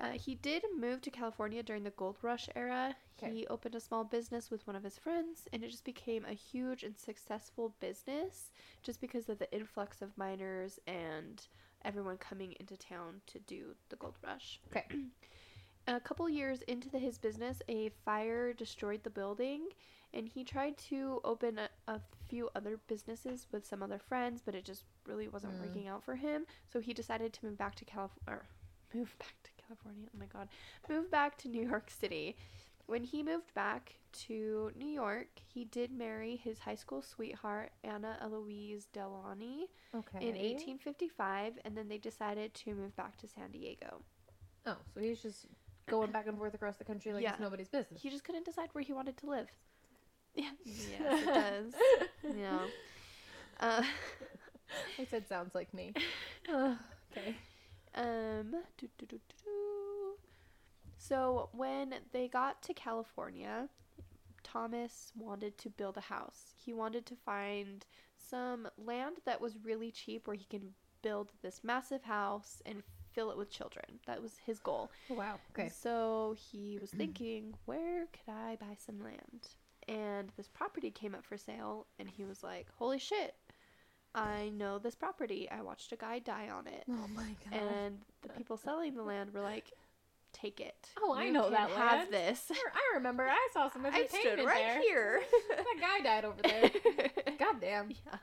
Uh, he did move to California during the gold rush era. Okay. He opened a small business with one of his friends, and it just became a huge and successful business just because of the influx of miners and everyone coming into town to do the gold rush. Okay. A couple years into the, his business, a fire destroyed the building, and he tried to open a, a few other businesses with some other friends, but it just really wasn't Mm. working out for him. So he decided to move back to California. Move back to California. Oh my God. Moved back to New York City. When he moved back to New York, he did marry his high school sweetheart, Anna Eloise DeLaunay, Okay. in 1855, and then they decided to move back to San Diego. Oh, so he's just going back and forth across the country like Yeah. it's nobody's business. He just couldn't decide where he wanted to live. Yeah. Yes, it does. yeah. Uh, I said sounds like me. okay. Um. doo, doo, doo. So when they got to California, Thomas wanted to build a house. He wanted to find some land that was really cheap where he can build this massive house and fill it with children. That was his goal. Wow. Okay. So he was thinking, where could I buy some land? And this property came up for sale, and he was like, holy shit, I know this property. I watched a guy die on it. Oh my god. And the people selling the land were like, take it. Oh, I You know that have land." this. I remember I saw some I entertainment stood right there. here. that guy died over there. God damn. yeah.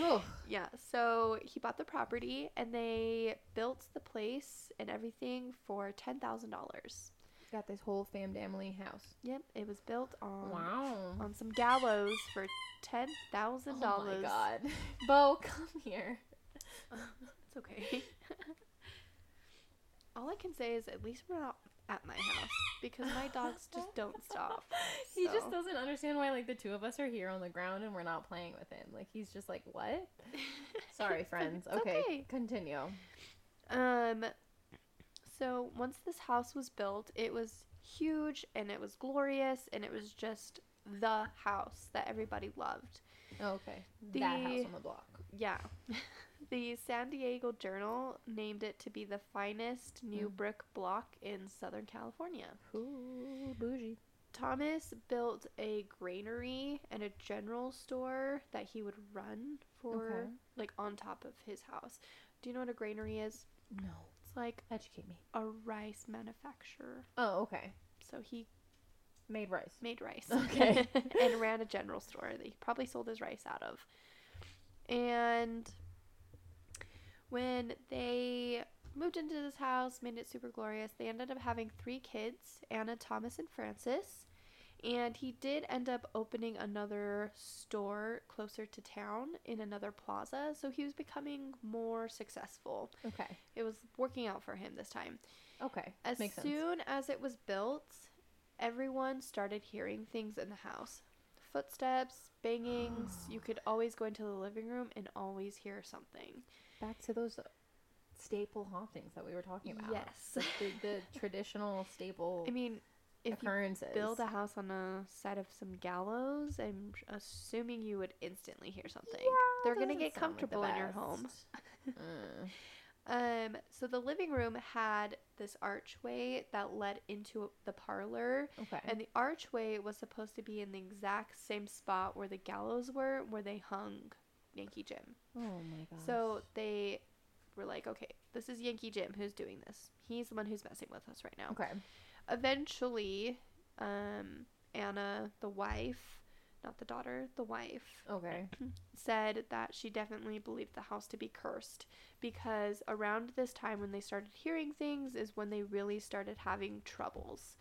Oh. Yeah, so he bought the property and they built the place and everything for $10,000. Got this whole fam family house. Yep, it was built on Wow. on some gallows for ten thousand Oh my dollars. god. Bo, come here. It's okay. All I can say is at least we're not at my house because my dogs just don't stop. He just doesn't understand why like the two of us are here on the ground and we're not playing with him. Like he's just like, "What?" Sorry, friends. Okay, okay. continue. Um, so once this house was built, it was huge and it was glorious and it was just the house that everybody loved. Oh, okay. that house on the block. Yeah. the San Diego Journal named it to be the finest new Mm. brick block in Southern California. Ooh, bougie. Thomas built a granary and a general store that he would run for Okay. like on top of his house. Do you know what a granary is? No. Like Educate me. a rice manufacturer. Oh, okay. So he Made rice. made rice. Okay. and ran a general store that he probably sold his rice out of. And when they moved into this house, made it super glorious, they ended up having three kids Anna, Thomas, and Francis. And he did end up opening another store closer to town in another plaza. So he was becoming more successful. Okay. It was working out for him this time. Okay. As Makes sense. soon as it was built, everyone started hearing things in the house. Footsteps, bangings. you could always go into the living room and always hear something. Back to those staple hauntings that we were talking about. Yes. The, the, the traditional staple I mean, if you build a house on the side of some gallows, I'm assuming you would instantly hear something. Yeah, They're gonna get sound like comfortable in your home. Mm. Um, so the living room had this archway that led into the parlor. Okay. And the archway was supposed to be in the exact same spot where the gallows were, where they hung Yankee Jim. oh my god. So they were like, okay, this is Yankee Jim who's doing this. He's the one who's messing with us right now. Okay. Eventually, um, Anna, the wife, not the daughter, the wife, Okay. said that she definitely believed the house to be cursed because around this time when they started hearing things is when they really started having troubles.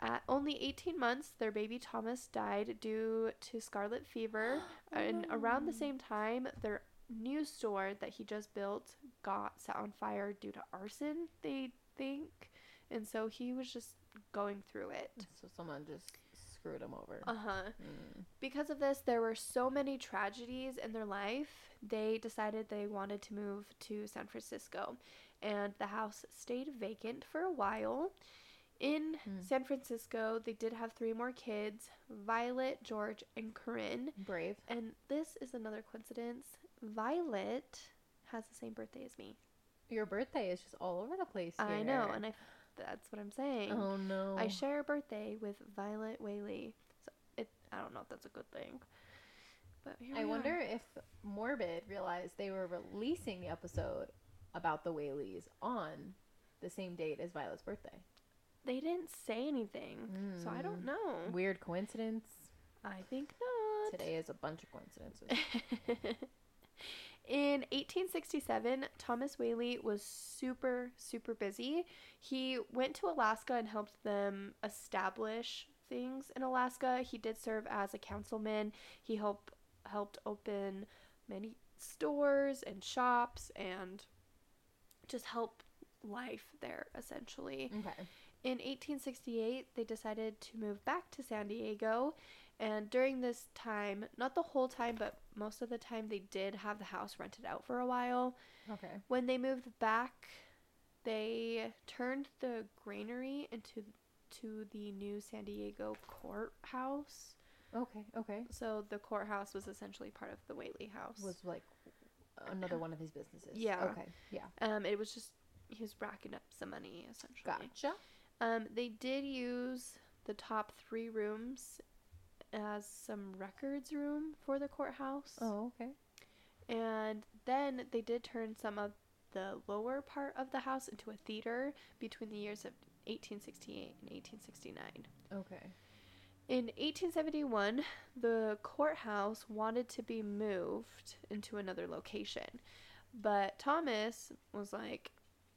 At only 18 months, their baby Thomas died due to scarlet fever, and around the same time, their new store that he just built got set on fire due to arson, they think. And so he was just going through it. So someone just screwed him over. Uh huh. Mm. Because of this, there were so many tragedies in their life, they decided they wanted to move to San Francisco. And the house stayed vacant for a while. In Hmm. San Francisco, they did have three more kids Violet, George, and Corinne. Brave. And this is another coincidence. Violet has the same birthday as me. Your birthday is just all over the place. I know, and I, that's what I'm saying. Oh no. I share a birthday with Violet Whaley. So it, I don't know if that's a good thing. But here I wonder if Morbid realized they were releasing the episode about the Whaleys on the same date as Violet's birthday. They didn't say anything, so I don't Mm. know. Weird coincidence. I think not. Today is a bunch of coincidences. In 1867, Thomas Whaley was super, super busy. He went to Alaska and helped them establish things in Alaska. He did serve as a councilman. He helped helped open many stores and shops and just help life there essentially. okay. In 1868, they decided to move back to San Diego. And during this time, not the whole time, but most of the time, they did have the house rented out for a while. Okay. When they moved back, they turned the granary into to the new San Diego courthouse. Okay. Okay. So the courthouse was essentially part of the Whaley house. Was like another one of his businesses. Yeah. Okay. Yeah. um, it was just he was racking up some money essentially. Gotcha. Um, they did use the top three rooms as some records room for the courthouse. Oh, okay. And then they did turn some of the lower part of the house into a theater between the years of 1868 and 1869. Okay. In 1871, the courthouse wanted to be moved into another location. But Thomas was like,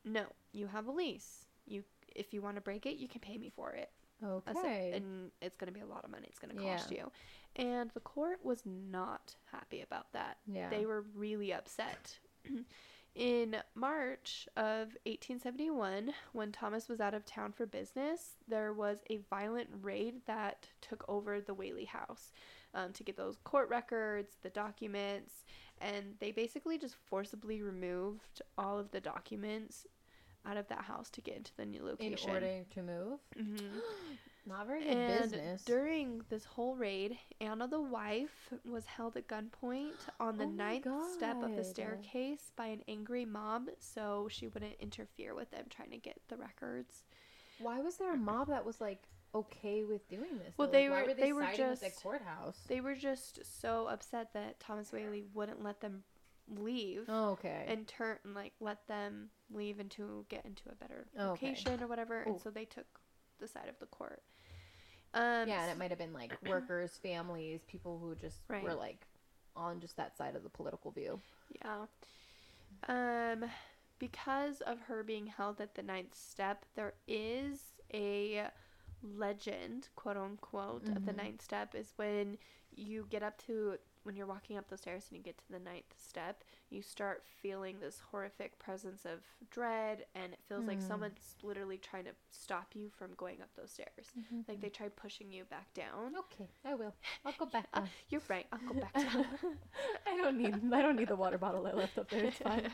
"No, you have a lease. You if you want to break it, you can pay me for it." Okay. and it's going to be a lot of money. It's going to Yeah. cost you. And the court was not happy about that. yeah. They were really upset. In March of 1871, when Thomas was out of town for business, there was a violent raid that took over the Whaley house um, to get those court records, the documents, and they basically just forcibly removed all of the documents out of that house to get into the new location. In order to move. Mhm. Not very good And business. during this whole raid, Anna the wife was held at gunpoint on the Oh ninth step of the staircase by an angry mob, so she wouldn't interfere with them trying to get the records. Why was there a mob that was like okay with doing this? Well, though? they Like, were- they, they were with the courthouse. They were just so upset that Thomas Whaley wouldn't let them leave oh, okay. and turn and like let them leave and to get into a better Oh, okay. location or whatever, Ooh. and so they took the side of the court. Um, yeah, and it might have been like workers, families, people who just Right. were like on just that side of the political view. Yeah. Um, because of her being held at the ninth step, there is a legend, quote unquote, of the Mhm. ninth step is when you get up to when you're walking up the stairs and you get to the ninth step, you start feeling this horrific presence of dread, and it feels like Hmm. someone's literally trying to stop you from going up those stairs. Like they try pushing you back down. Okay, I will. I'll go back. Uh, you're right. I'll go back down. I don't need. I don't need the water bottle I left up there. It's fine.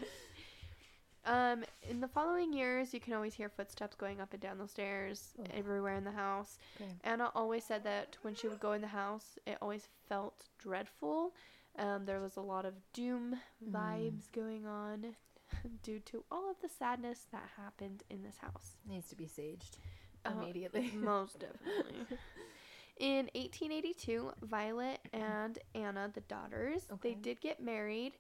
Um, in the following years, you can always hear footsteps going up and down the stairs Ugh. everywhere in the house. Okay. Anna always said that when she would go in the house, it always felt dreadful. Um, there was a lot of doom Mm. vibes going on due to all of the sadness that happened in this house. Needs to be saged Oh, immediately. Most definitely. In 1882, Violet and Anna, the daughters, they did get married.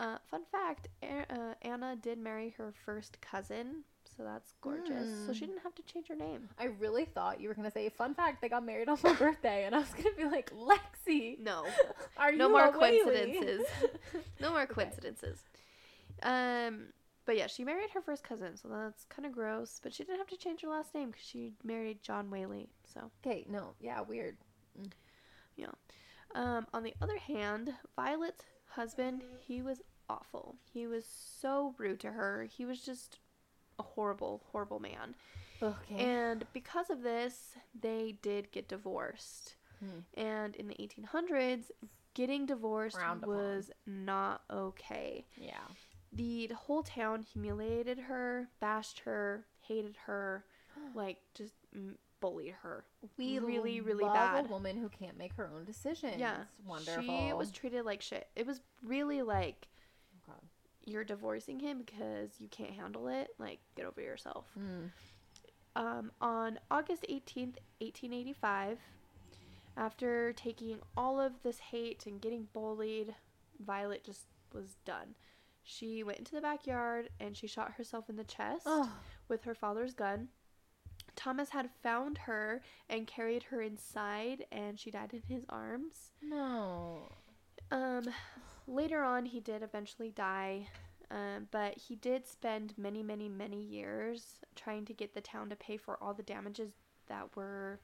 Uh, fun fact: uh, Anna did marry her first cousin, so that's gorgeous. So she Mm. didn't have to change her name. I really thought you were gonna say, "Fun fact: they got married on my birthday," and I was gonna be like, "Lexi, No, are no you more coincidences. no more Okay. coincidences. Um, but yeah, she married her first cousin, so that's kind of gross. But she didn't have to change her last name because she married John Whaley. So. okay, no, yeah, weird. Yeah. Um, on the other hand, Violet's husband, he was awful. He was so rude to her. He was just a horrible, horrible man. Okay. And because of this, they did get divorced. Hmm. And in the 1800s, getting divorced upon. was not okay. yeah. The whole town humiliated her, bashed her, hated her, like just bullied her. We really, really love bad. a woman who can't make her own decisions. Yeah, wonderful. She was treated like shit. It was really like. You're divorcing him because you can't handle it. Like, get over yourself. Mm. Um, on August 18th, 1885, after taking all of this hate and getting bullied, Violet just was done. She went into the backyard and she shot herself in the chest Oh, with her father's gun. Thomas had found her and carried her inside, and she died in his arms. no. Um, later on, he did eventually die, um, but he did spend many, many, many years trying to get the town to pay for all the damages that were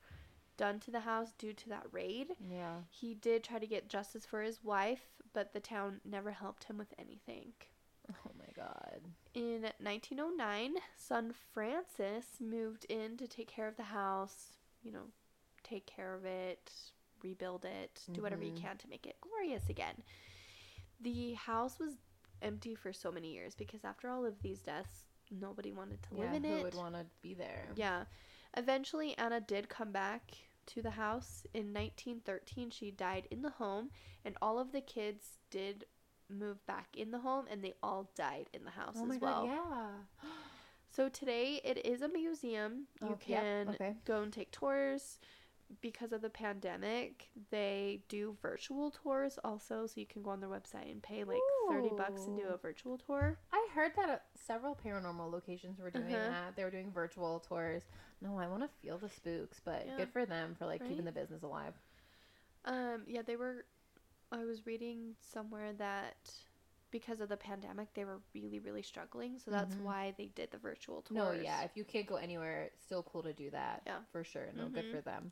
done to the house due to that raid. Yeah. He did try to get justice for his wife, but the town never helped him with anything. Oh my God. In 1909, son Francis moved in to take care of the house, you know, take care of it, rebuild it, do whatever you Mhm. can to make it glorious again. The house was empty for so many years because after all of these deaths, nobody wanted to live yeah, in who it. would want to be there? Yeah. Eventually, Anna did come back to the house. In 1913, she died in the home, and all of the kids did move back in the home, and they all died in the house Oh as my well. God. Yeah. So today, it is a museum. You Oh, yep, can okay. go and take tours. Because of the pandemic, they do virtual tours also, so you can go on their website and pay like 30 bucks and do a virtual tour. I heard that uh, several paranormal locations were doing Uh-huh. that. They were doing virtual tours. No, I want to feel the spooks, but Yeah. good for them for like keeping the business alive. Um, yeah, they were. I was reading somewhere that because of the pandemic, they were really, really struggling. So that's Mhm. why they did the virtual tours. No, yeah, if you can't go anywhere, it's still cool to do that. Yeah. for sure. No, good Mhm. for them.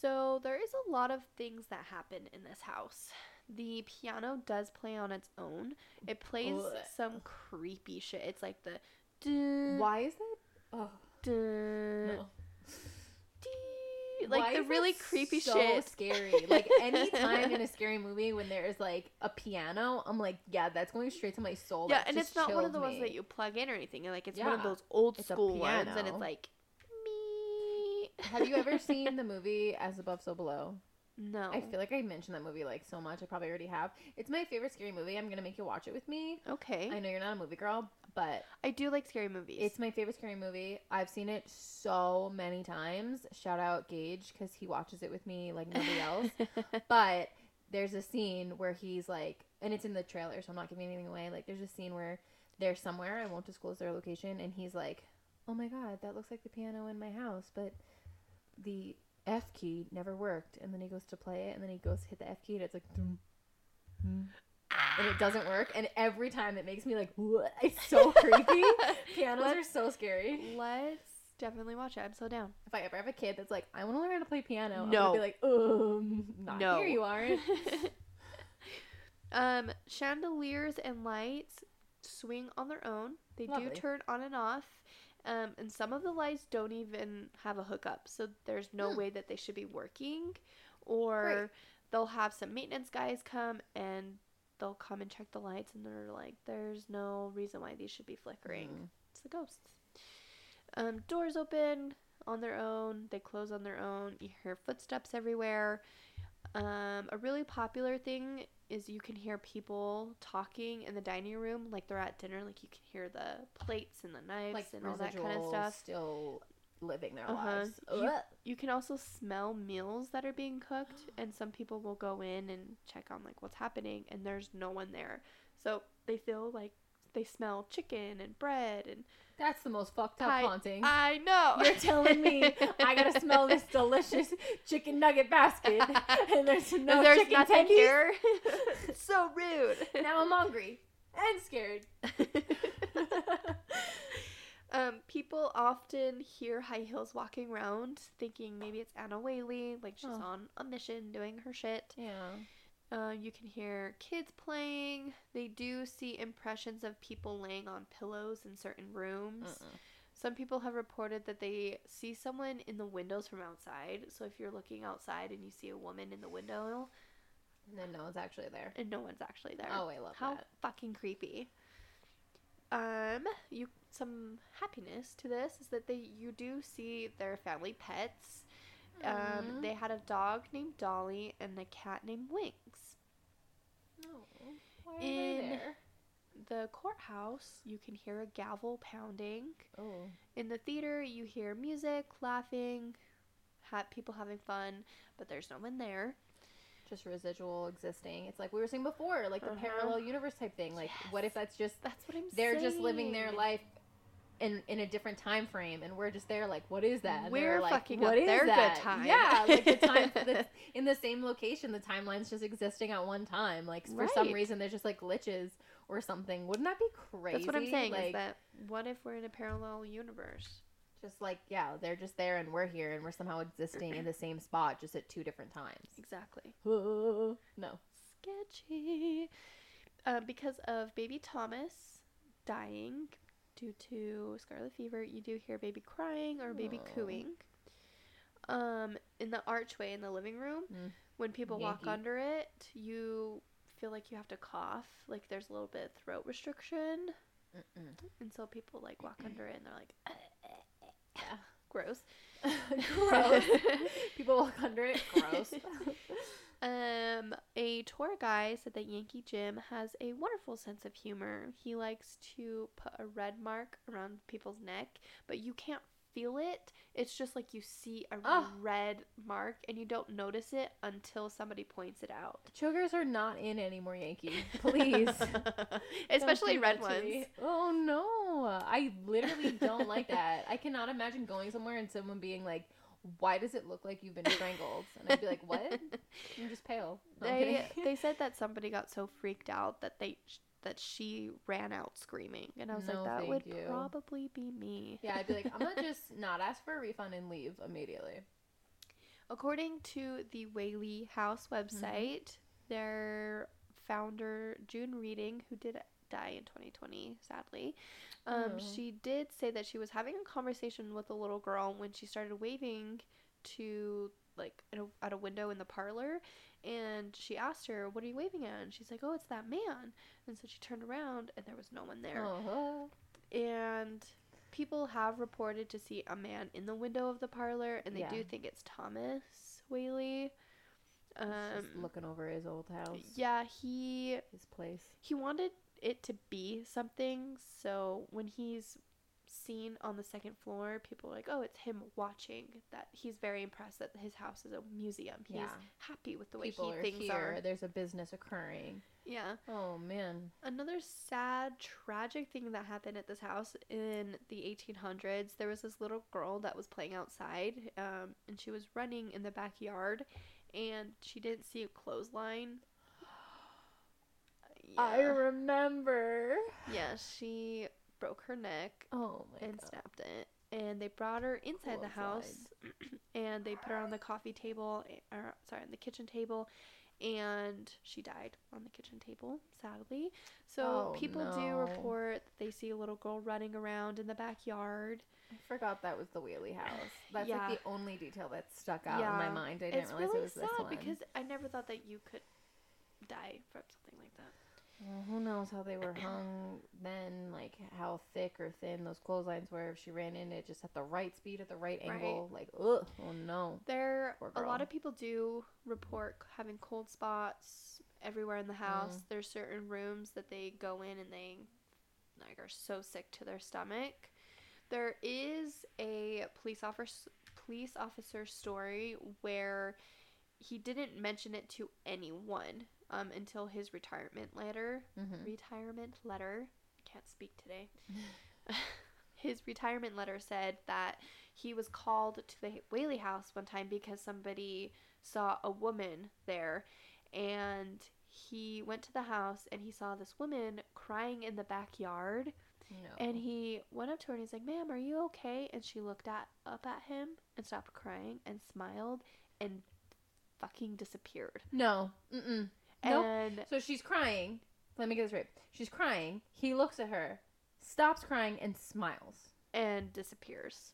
So there is a lot of things that happen in this house. The piano does play on its own. It plays Ugh. some creepy shit. It's like the dun, Why is that? Oh dun, no. like Why the is really creepy shit. so shit. scary. Like any time in a scary movie when there's like a piano, I'm like, yeah, that's going straight to my soul. yeah, That and it's not one of the ones that you plug in or anything. Like it's one of those old It's school ones, and it's like me. Have you ever seen the movie As Above, So Below? No. I feel like I mentioned that movie like so much. I probably already have. It's my favorite scary movie. I'm gonna make you watch it with me. okay. I know you're not a movie girl, but I do like scary movies. it's my favorite scary movie. I've seen it so many times. Shout out Gage because he watches it with me like nobody else. but there's a scene where he's like, and it's in the trailer, so I'm not giving anything away. Like, there's a scene where they're somewhere, I won't disclose their location, and he's like, oh my god, that looks like the piano in my house, but the F key never worked. And then he goes to play it, and then he goes to hit the F key, and it's like, dum, dum, and it doesn't work. And every time it makes me like, it's so creepy. Pianos are Let's- so scary. Let's definitely watch it. I'm so down. If I ever have a kid that's like, I want to learn how to play piano, I'm gonna be like, um, not No. here you aren't. um, chandeliers and lights swing on their own. They Lovely. do turn on and off. Um, and some of the lights don't even have a hookup, so there's no Hmm. way that they should be working. Or they'll have some maintenance guys come and they'll come and check the lights, and they're like, "There's no reason why these should be flickering." Mm. It's the ghosts. Um, doors open on their own. They close on their own. You hear footsteps everywhere. Um, a really popular thing is you can hear people talking in the dining room, like they're at dinner. Like you can hear the plates and the knives like and all that kind of stuff. still living their Uh-huh. lives. You- You can also smell meals that are being cooked, and some people will go in and check on like what's happening, and there's no one there, so they feel like they smell chicken and bread and That's the most fucked up I- haunting. I know. You're telling me I gotta smell this delicious chicken nugget basket, and there's no There's chicken nothing tendies? here. so rude. Now I'm hungry and scared. um, people often hear high heels walking around, thinking maybe it's Anna Whaley, like she's Oh. on a mission doing her shit. yeah. Uh, you can hear kids playing. They do see impressions of people laying on pillows in certain rooms. Some people have reported that they see someone in the windows from outside. So if you're looking outside and you see a woman in the window And then no one's actually there. and no one's actually there. Oh, I love How that. fucking creepy. Um, you some happiness to this is that they you do see their family pets. Um, Aw. they had a dog named Dolly and a cat named Winks. No. Why are In- they there? The courthouse, you can hear a gavel pounding. Oh. In the theater, you hear music, laughing, ha- people having fun, but there's no one there. Just residual existing. It's like we were saying before, like the Uh-huh. parallel universe type thing. Like, what if that's just That's what I'm saying? they're saying. just living their life in in a different time frame, and we're just there like, what is that? And We're like, fucking "What up is their good that?" time. Yeah, like the time the, in the same location, the timeline's just existing at one time. Like for some Right. reason, there's just like glitches or something. Wouldn't that be crazy? That's what I'm saying. Like, is that what if we're in a parallel universe? just like yeah, they're just there and we're here, and we're somehow existing in the same spot, just at two different times. Exactly. no. Sketchy. Uh, because of baby Thomas dying due to scarlet fever, you do hear baby crying or baby Aw. cooing. Um, in the archway in the living room, Mm. when people walk under it, you feel like you have to cough. Like there's a little bit of throat restriction, Mm-mm. and so people like walk under it and they're like, Yeah. gross. Gross. People walk under it. Gross. Um, a tour guy said that Yankee Jim has a wonderful sense of humor. He likes to put a red mark around people's neck, but you can't feel it. It's just like you see a Ugh. red mark and you don't notice it until somebody points it out. Chokers are not in anymore, Yankee. Please. Especially red ones. Oh no. I literally don't like that. I cannot imagine going somewhere and someone being like, Why does it look like you've been strangled? And I'd be like, What? I'm just pale. No, They they said that somebody got so freaked out that they that she ran out screaming, and I was No, like, that would you. probably be me. yeah, I'd be like, I'm gonna just not ask for a refund and leave immediately. According to the Whaley House Mm-hmm. website, their founder June Reading, who did die in 2020, sadly. Um, Oh. She did say that she was having a conversation with a little girl when she started waving to like at a, at a window in the parlor, and she asked her, "What are you waving at?" And she's like, "Oh, it's that man." And so she turned around, and there was no one there. Uh-huh. And people have reported to see a man in the window of the parlor, and they Yeah. do think it's Thomas Whaley. Um, just looking over his old house, yeah, he his place. he wanted it to be something. So when he's seen on the second floor, people are like, "Oh, it's him watching." That he's very impressed that his house is a museum. He's Yeah. happy with the way People he are things here. are. There's a business occurring. Yeah. Oh man. Another sad, tragic thing that happened at this house in the 1800s, there was this little girl that was playing outside, um, and she was running in the backyard, and she didn't see a clothesline. I remember. yeah, she broke her neck Oh my and god. snapped it. And they brought her inside the house, and they put her on the coffee table, eh, or sorry, on the kitchen table, and she died on the kitchen table, sadly. So Oh, people do report that they see a little girl running around in the backyard. I forgot that was the Whaley house. That's Yeah. like the only detail that stuck out in my mind. I didn't it's realize really it was sad this one. because I never thought that you could die from something like that. Well, who knows how they were hung then, like how thick or thin those clotheslines were. If she ran in it just at the right speed, at the right Right. angle, like, ugh, oh no. There, a lot of people do report having cold spots everywhere in the house. Mm-hmm. There's certain rooms that they go in and they like are so sick to their stomach. There is a police officer police officer story where he didn't mention it to anyone um, until his retirement letter Mm-hmm. retirement letter. Can't speak today. His retirement letter said that he was called to the Whaley house one time because somebody saw a woman there and he went to the house and he saw this woman crying in the backyard No. and he went up to her and he's like, "Ma'am, are you okay?" And she looked at up at him and stopped crying and smiled and fucking disappeared. no. Mm-mm. Nope. So she's crying. Let me get this right. She's crying. He looks at her, stops crying, and smiles. and disappears.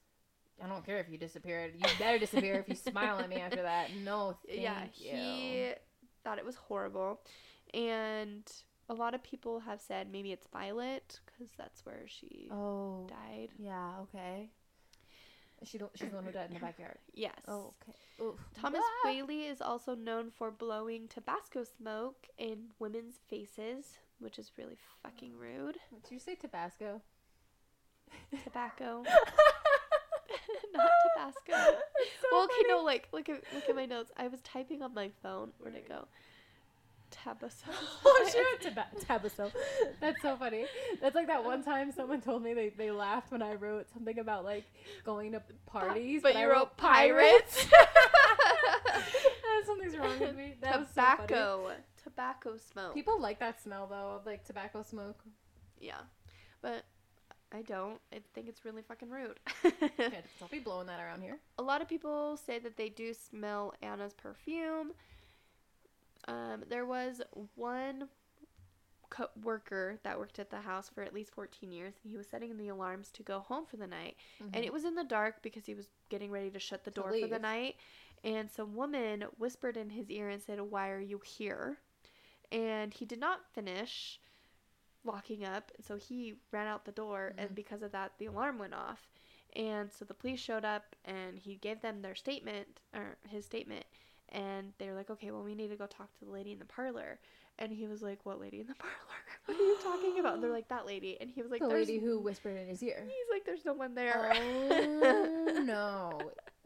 I don't care if you disappeared. You better disappear if you smile at me after that. No, thank yeah, you. he thought it was horrible, and a lot of people have said maybe it's Violet because that's where she Oh, died. yeah. Okay. She don't, she's the one who died in the backyard. Yes. Oh, okay. Oof. Thomas Ah! Whaley is also known for blowing Tabasco smoke in women's faces, which is really fucking rude. Did you say Tabasco? Tobacco, not Tabasco. well, okay, no, like look at look at my notes. I was typing on my phone. Where'd it go? Tabasco. Oh, Taba- Tabasco. That's so funny. That's like that one time someone told me they, they laughed when I wrote something about like going to parties, but I you wrote pirates. Something's wrong with me. That was so funny. tobacco, tobacco smoke. People like that smell though of like tobacco smoke. yeah, but I don't. I think it's really fucking rude. Don't be blowing that around here. A lot of people say that they do smell Anna's perfume. Um, there was one co- worker that worked at the house for at least 14 years, and he was setting the alarms to go home for the night. And it was in the dark because he was getting ready to shut the To door for the night. And some woman whispered in his ear and said, Why are you here? And he did not finish locking up. So he ran out the door, Mhm. and because of that, the alarm went off. And so the police showed up, and he gave them their statement, or his statement. And they were like, Okay, well, we need to go talk to the lady in the parlor. And he was like, What lady in the parlor? What are you talking about? And they're like, That lady. And he was like, the lady who whispered in his ear. He's like, there's no one there. Oh no.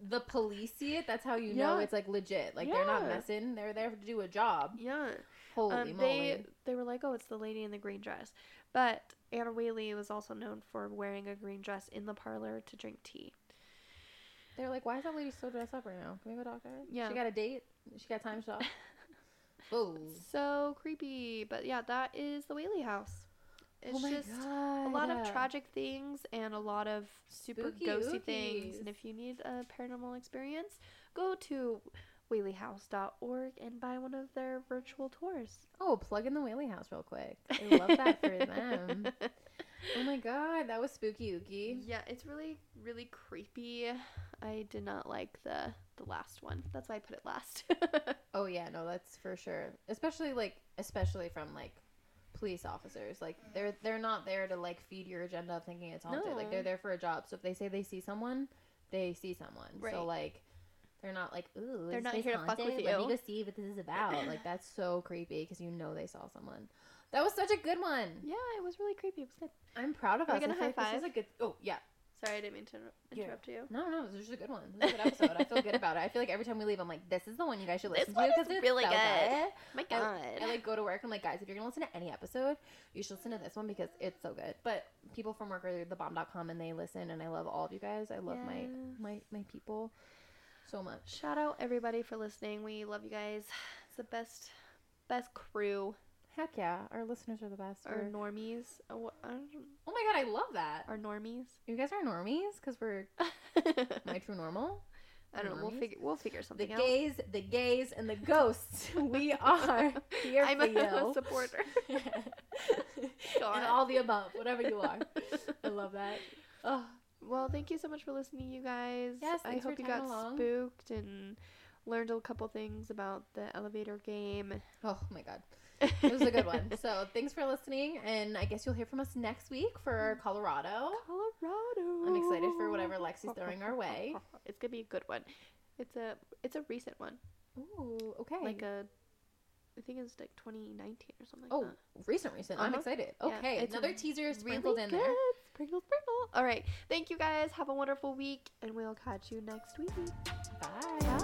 The police see it, that's how you know it's like legit. Like they're not messing. They're there to do a job. yeah. Holy Um, moly. they they were like, oh, it's the lady in the green dress. But Anna Whaley was also known for wearing a green dress in the parlor to drink tea. They're like, why is that lady so dressed up right now? Can we go talk to her? Yeah. She got a date? She got time shop? Oh. So creepy. But yeah, that is the Whaley house. It's oh my just God. a lot of tragic things and a lot of super Spooky ghosty things. And if you need a paranormal experience, go to whaleyhouse.org and buy one of their virtual tours. Oh, plug in the Whaley House real quick. I love that for them. Oh my god, that was spooky ooky. Yeah, it's really, really creepy. I did not like the the last one. That's why I put it last. Oh yeah, no, that's for sure. Especially like especially from like police officers. Like they're they're not there to like feed your agenda of thinking it's haunted. Like they're there for a job. So if they say they see someone, they see someone. Right. So like they're not like, ooh, They're not here to fuck with haunted? Let me go see what this is about. like that's so creepy because you know they saw someone. That was such a good one. yeah, it was really creepy. It was good. I'm proud of Are us. Gonna feel like This is a good. Oh yeah. Sorry, I didn't mean to inter- Yeah. interrupt you. No, no, this is a good one. This is a good episode. I feel good about it. I feel like every time we leave, I'm like, this is the one you guys should listen to because it's really so good. My I- God. I, like go to work. I'm like, guys, if you're gonna listen to any episode, you should listen to this one because it's so good. But people from work are thebomb.com and they listen, and I love all of you guys. I love my my my people so much. Shout out everybody for listening. We love you guys. It's the best, best crew. Heck yeah, our listeners are the best. Our We're- normies. Uh, oh, what- I don't, oh my god, I love that. our normies. You guys are normies because we're my true normal. I don't know. We'll normies? figure. We'll figure The something out. The gays, the gays, and the ghosts. we are here I'm for a, you. a supporter. God. and all the above, whatever you are. I love that. Oh, Well, thank you so much for listening, you guys. Yes, I thanks for hope you tagging got along. spooked and learned a couple things about the elevator game. oh my god. It was a good one. So thanks for listening, and I guess you'll hear from us next week for Colorado. Colorado. I'm excited for whatever Lexi's throwing our way. It's gonna be a good one. It's a it's a recent one, Ooh, okay. like a I think it's like 2019 or something. oh, like that. recent, recent. I'm Uh-huh. excited. Yeah, Okay, it's another teaser sprinkled really in good. there. Sprinkle, sprinkle. All right. Thank you guys. Have a wonderful week, and we'll catch you next week. Bye. Bye.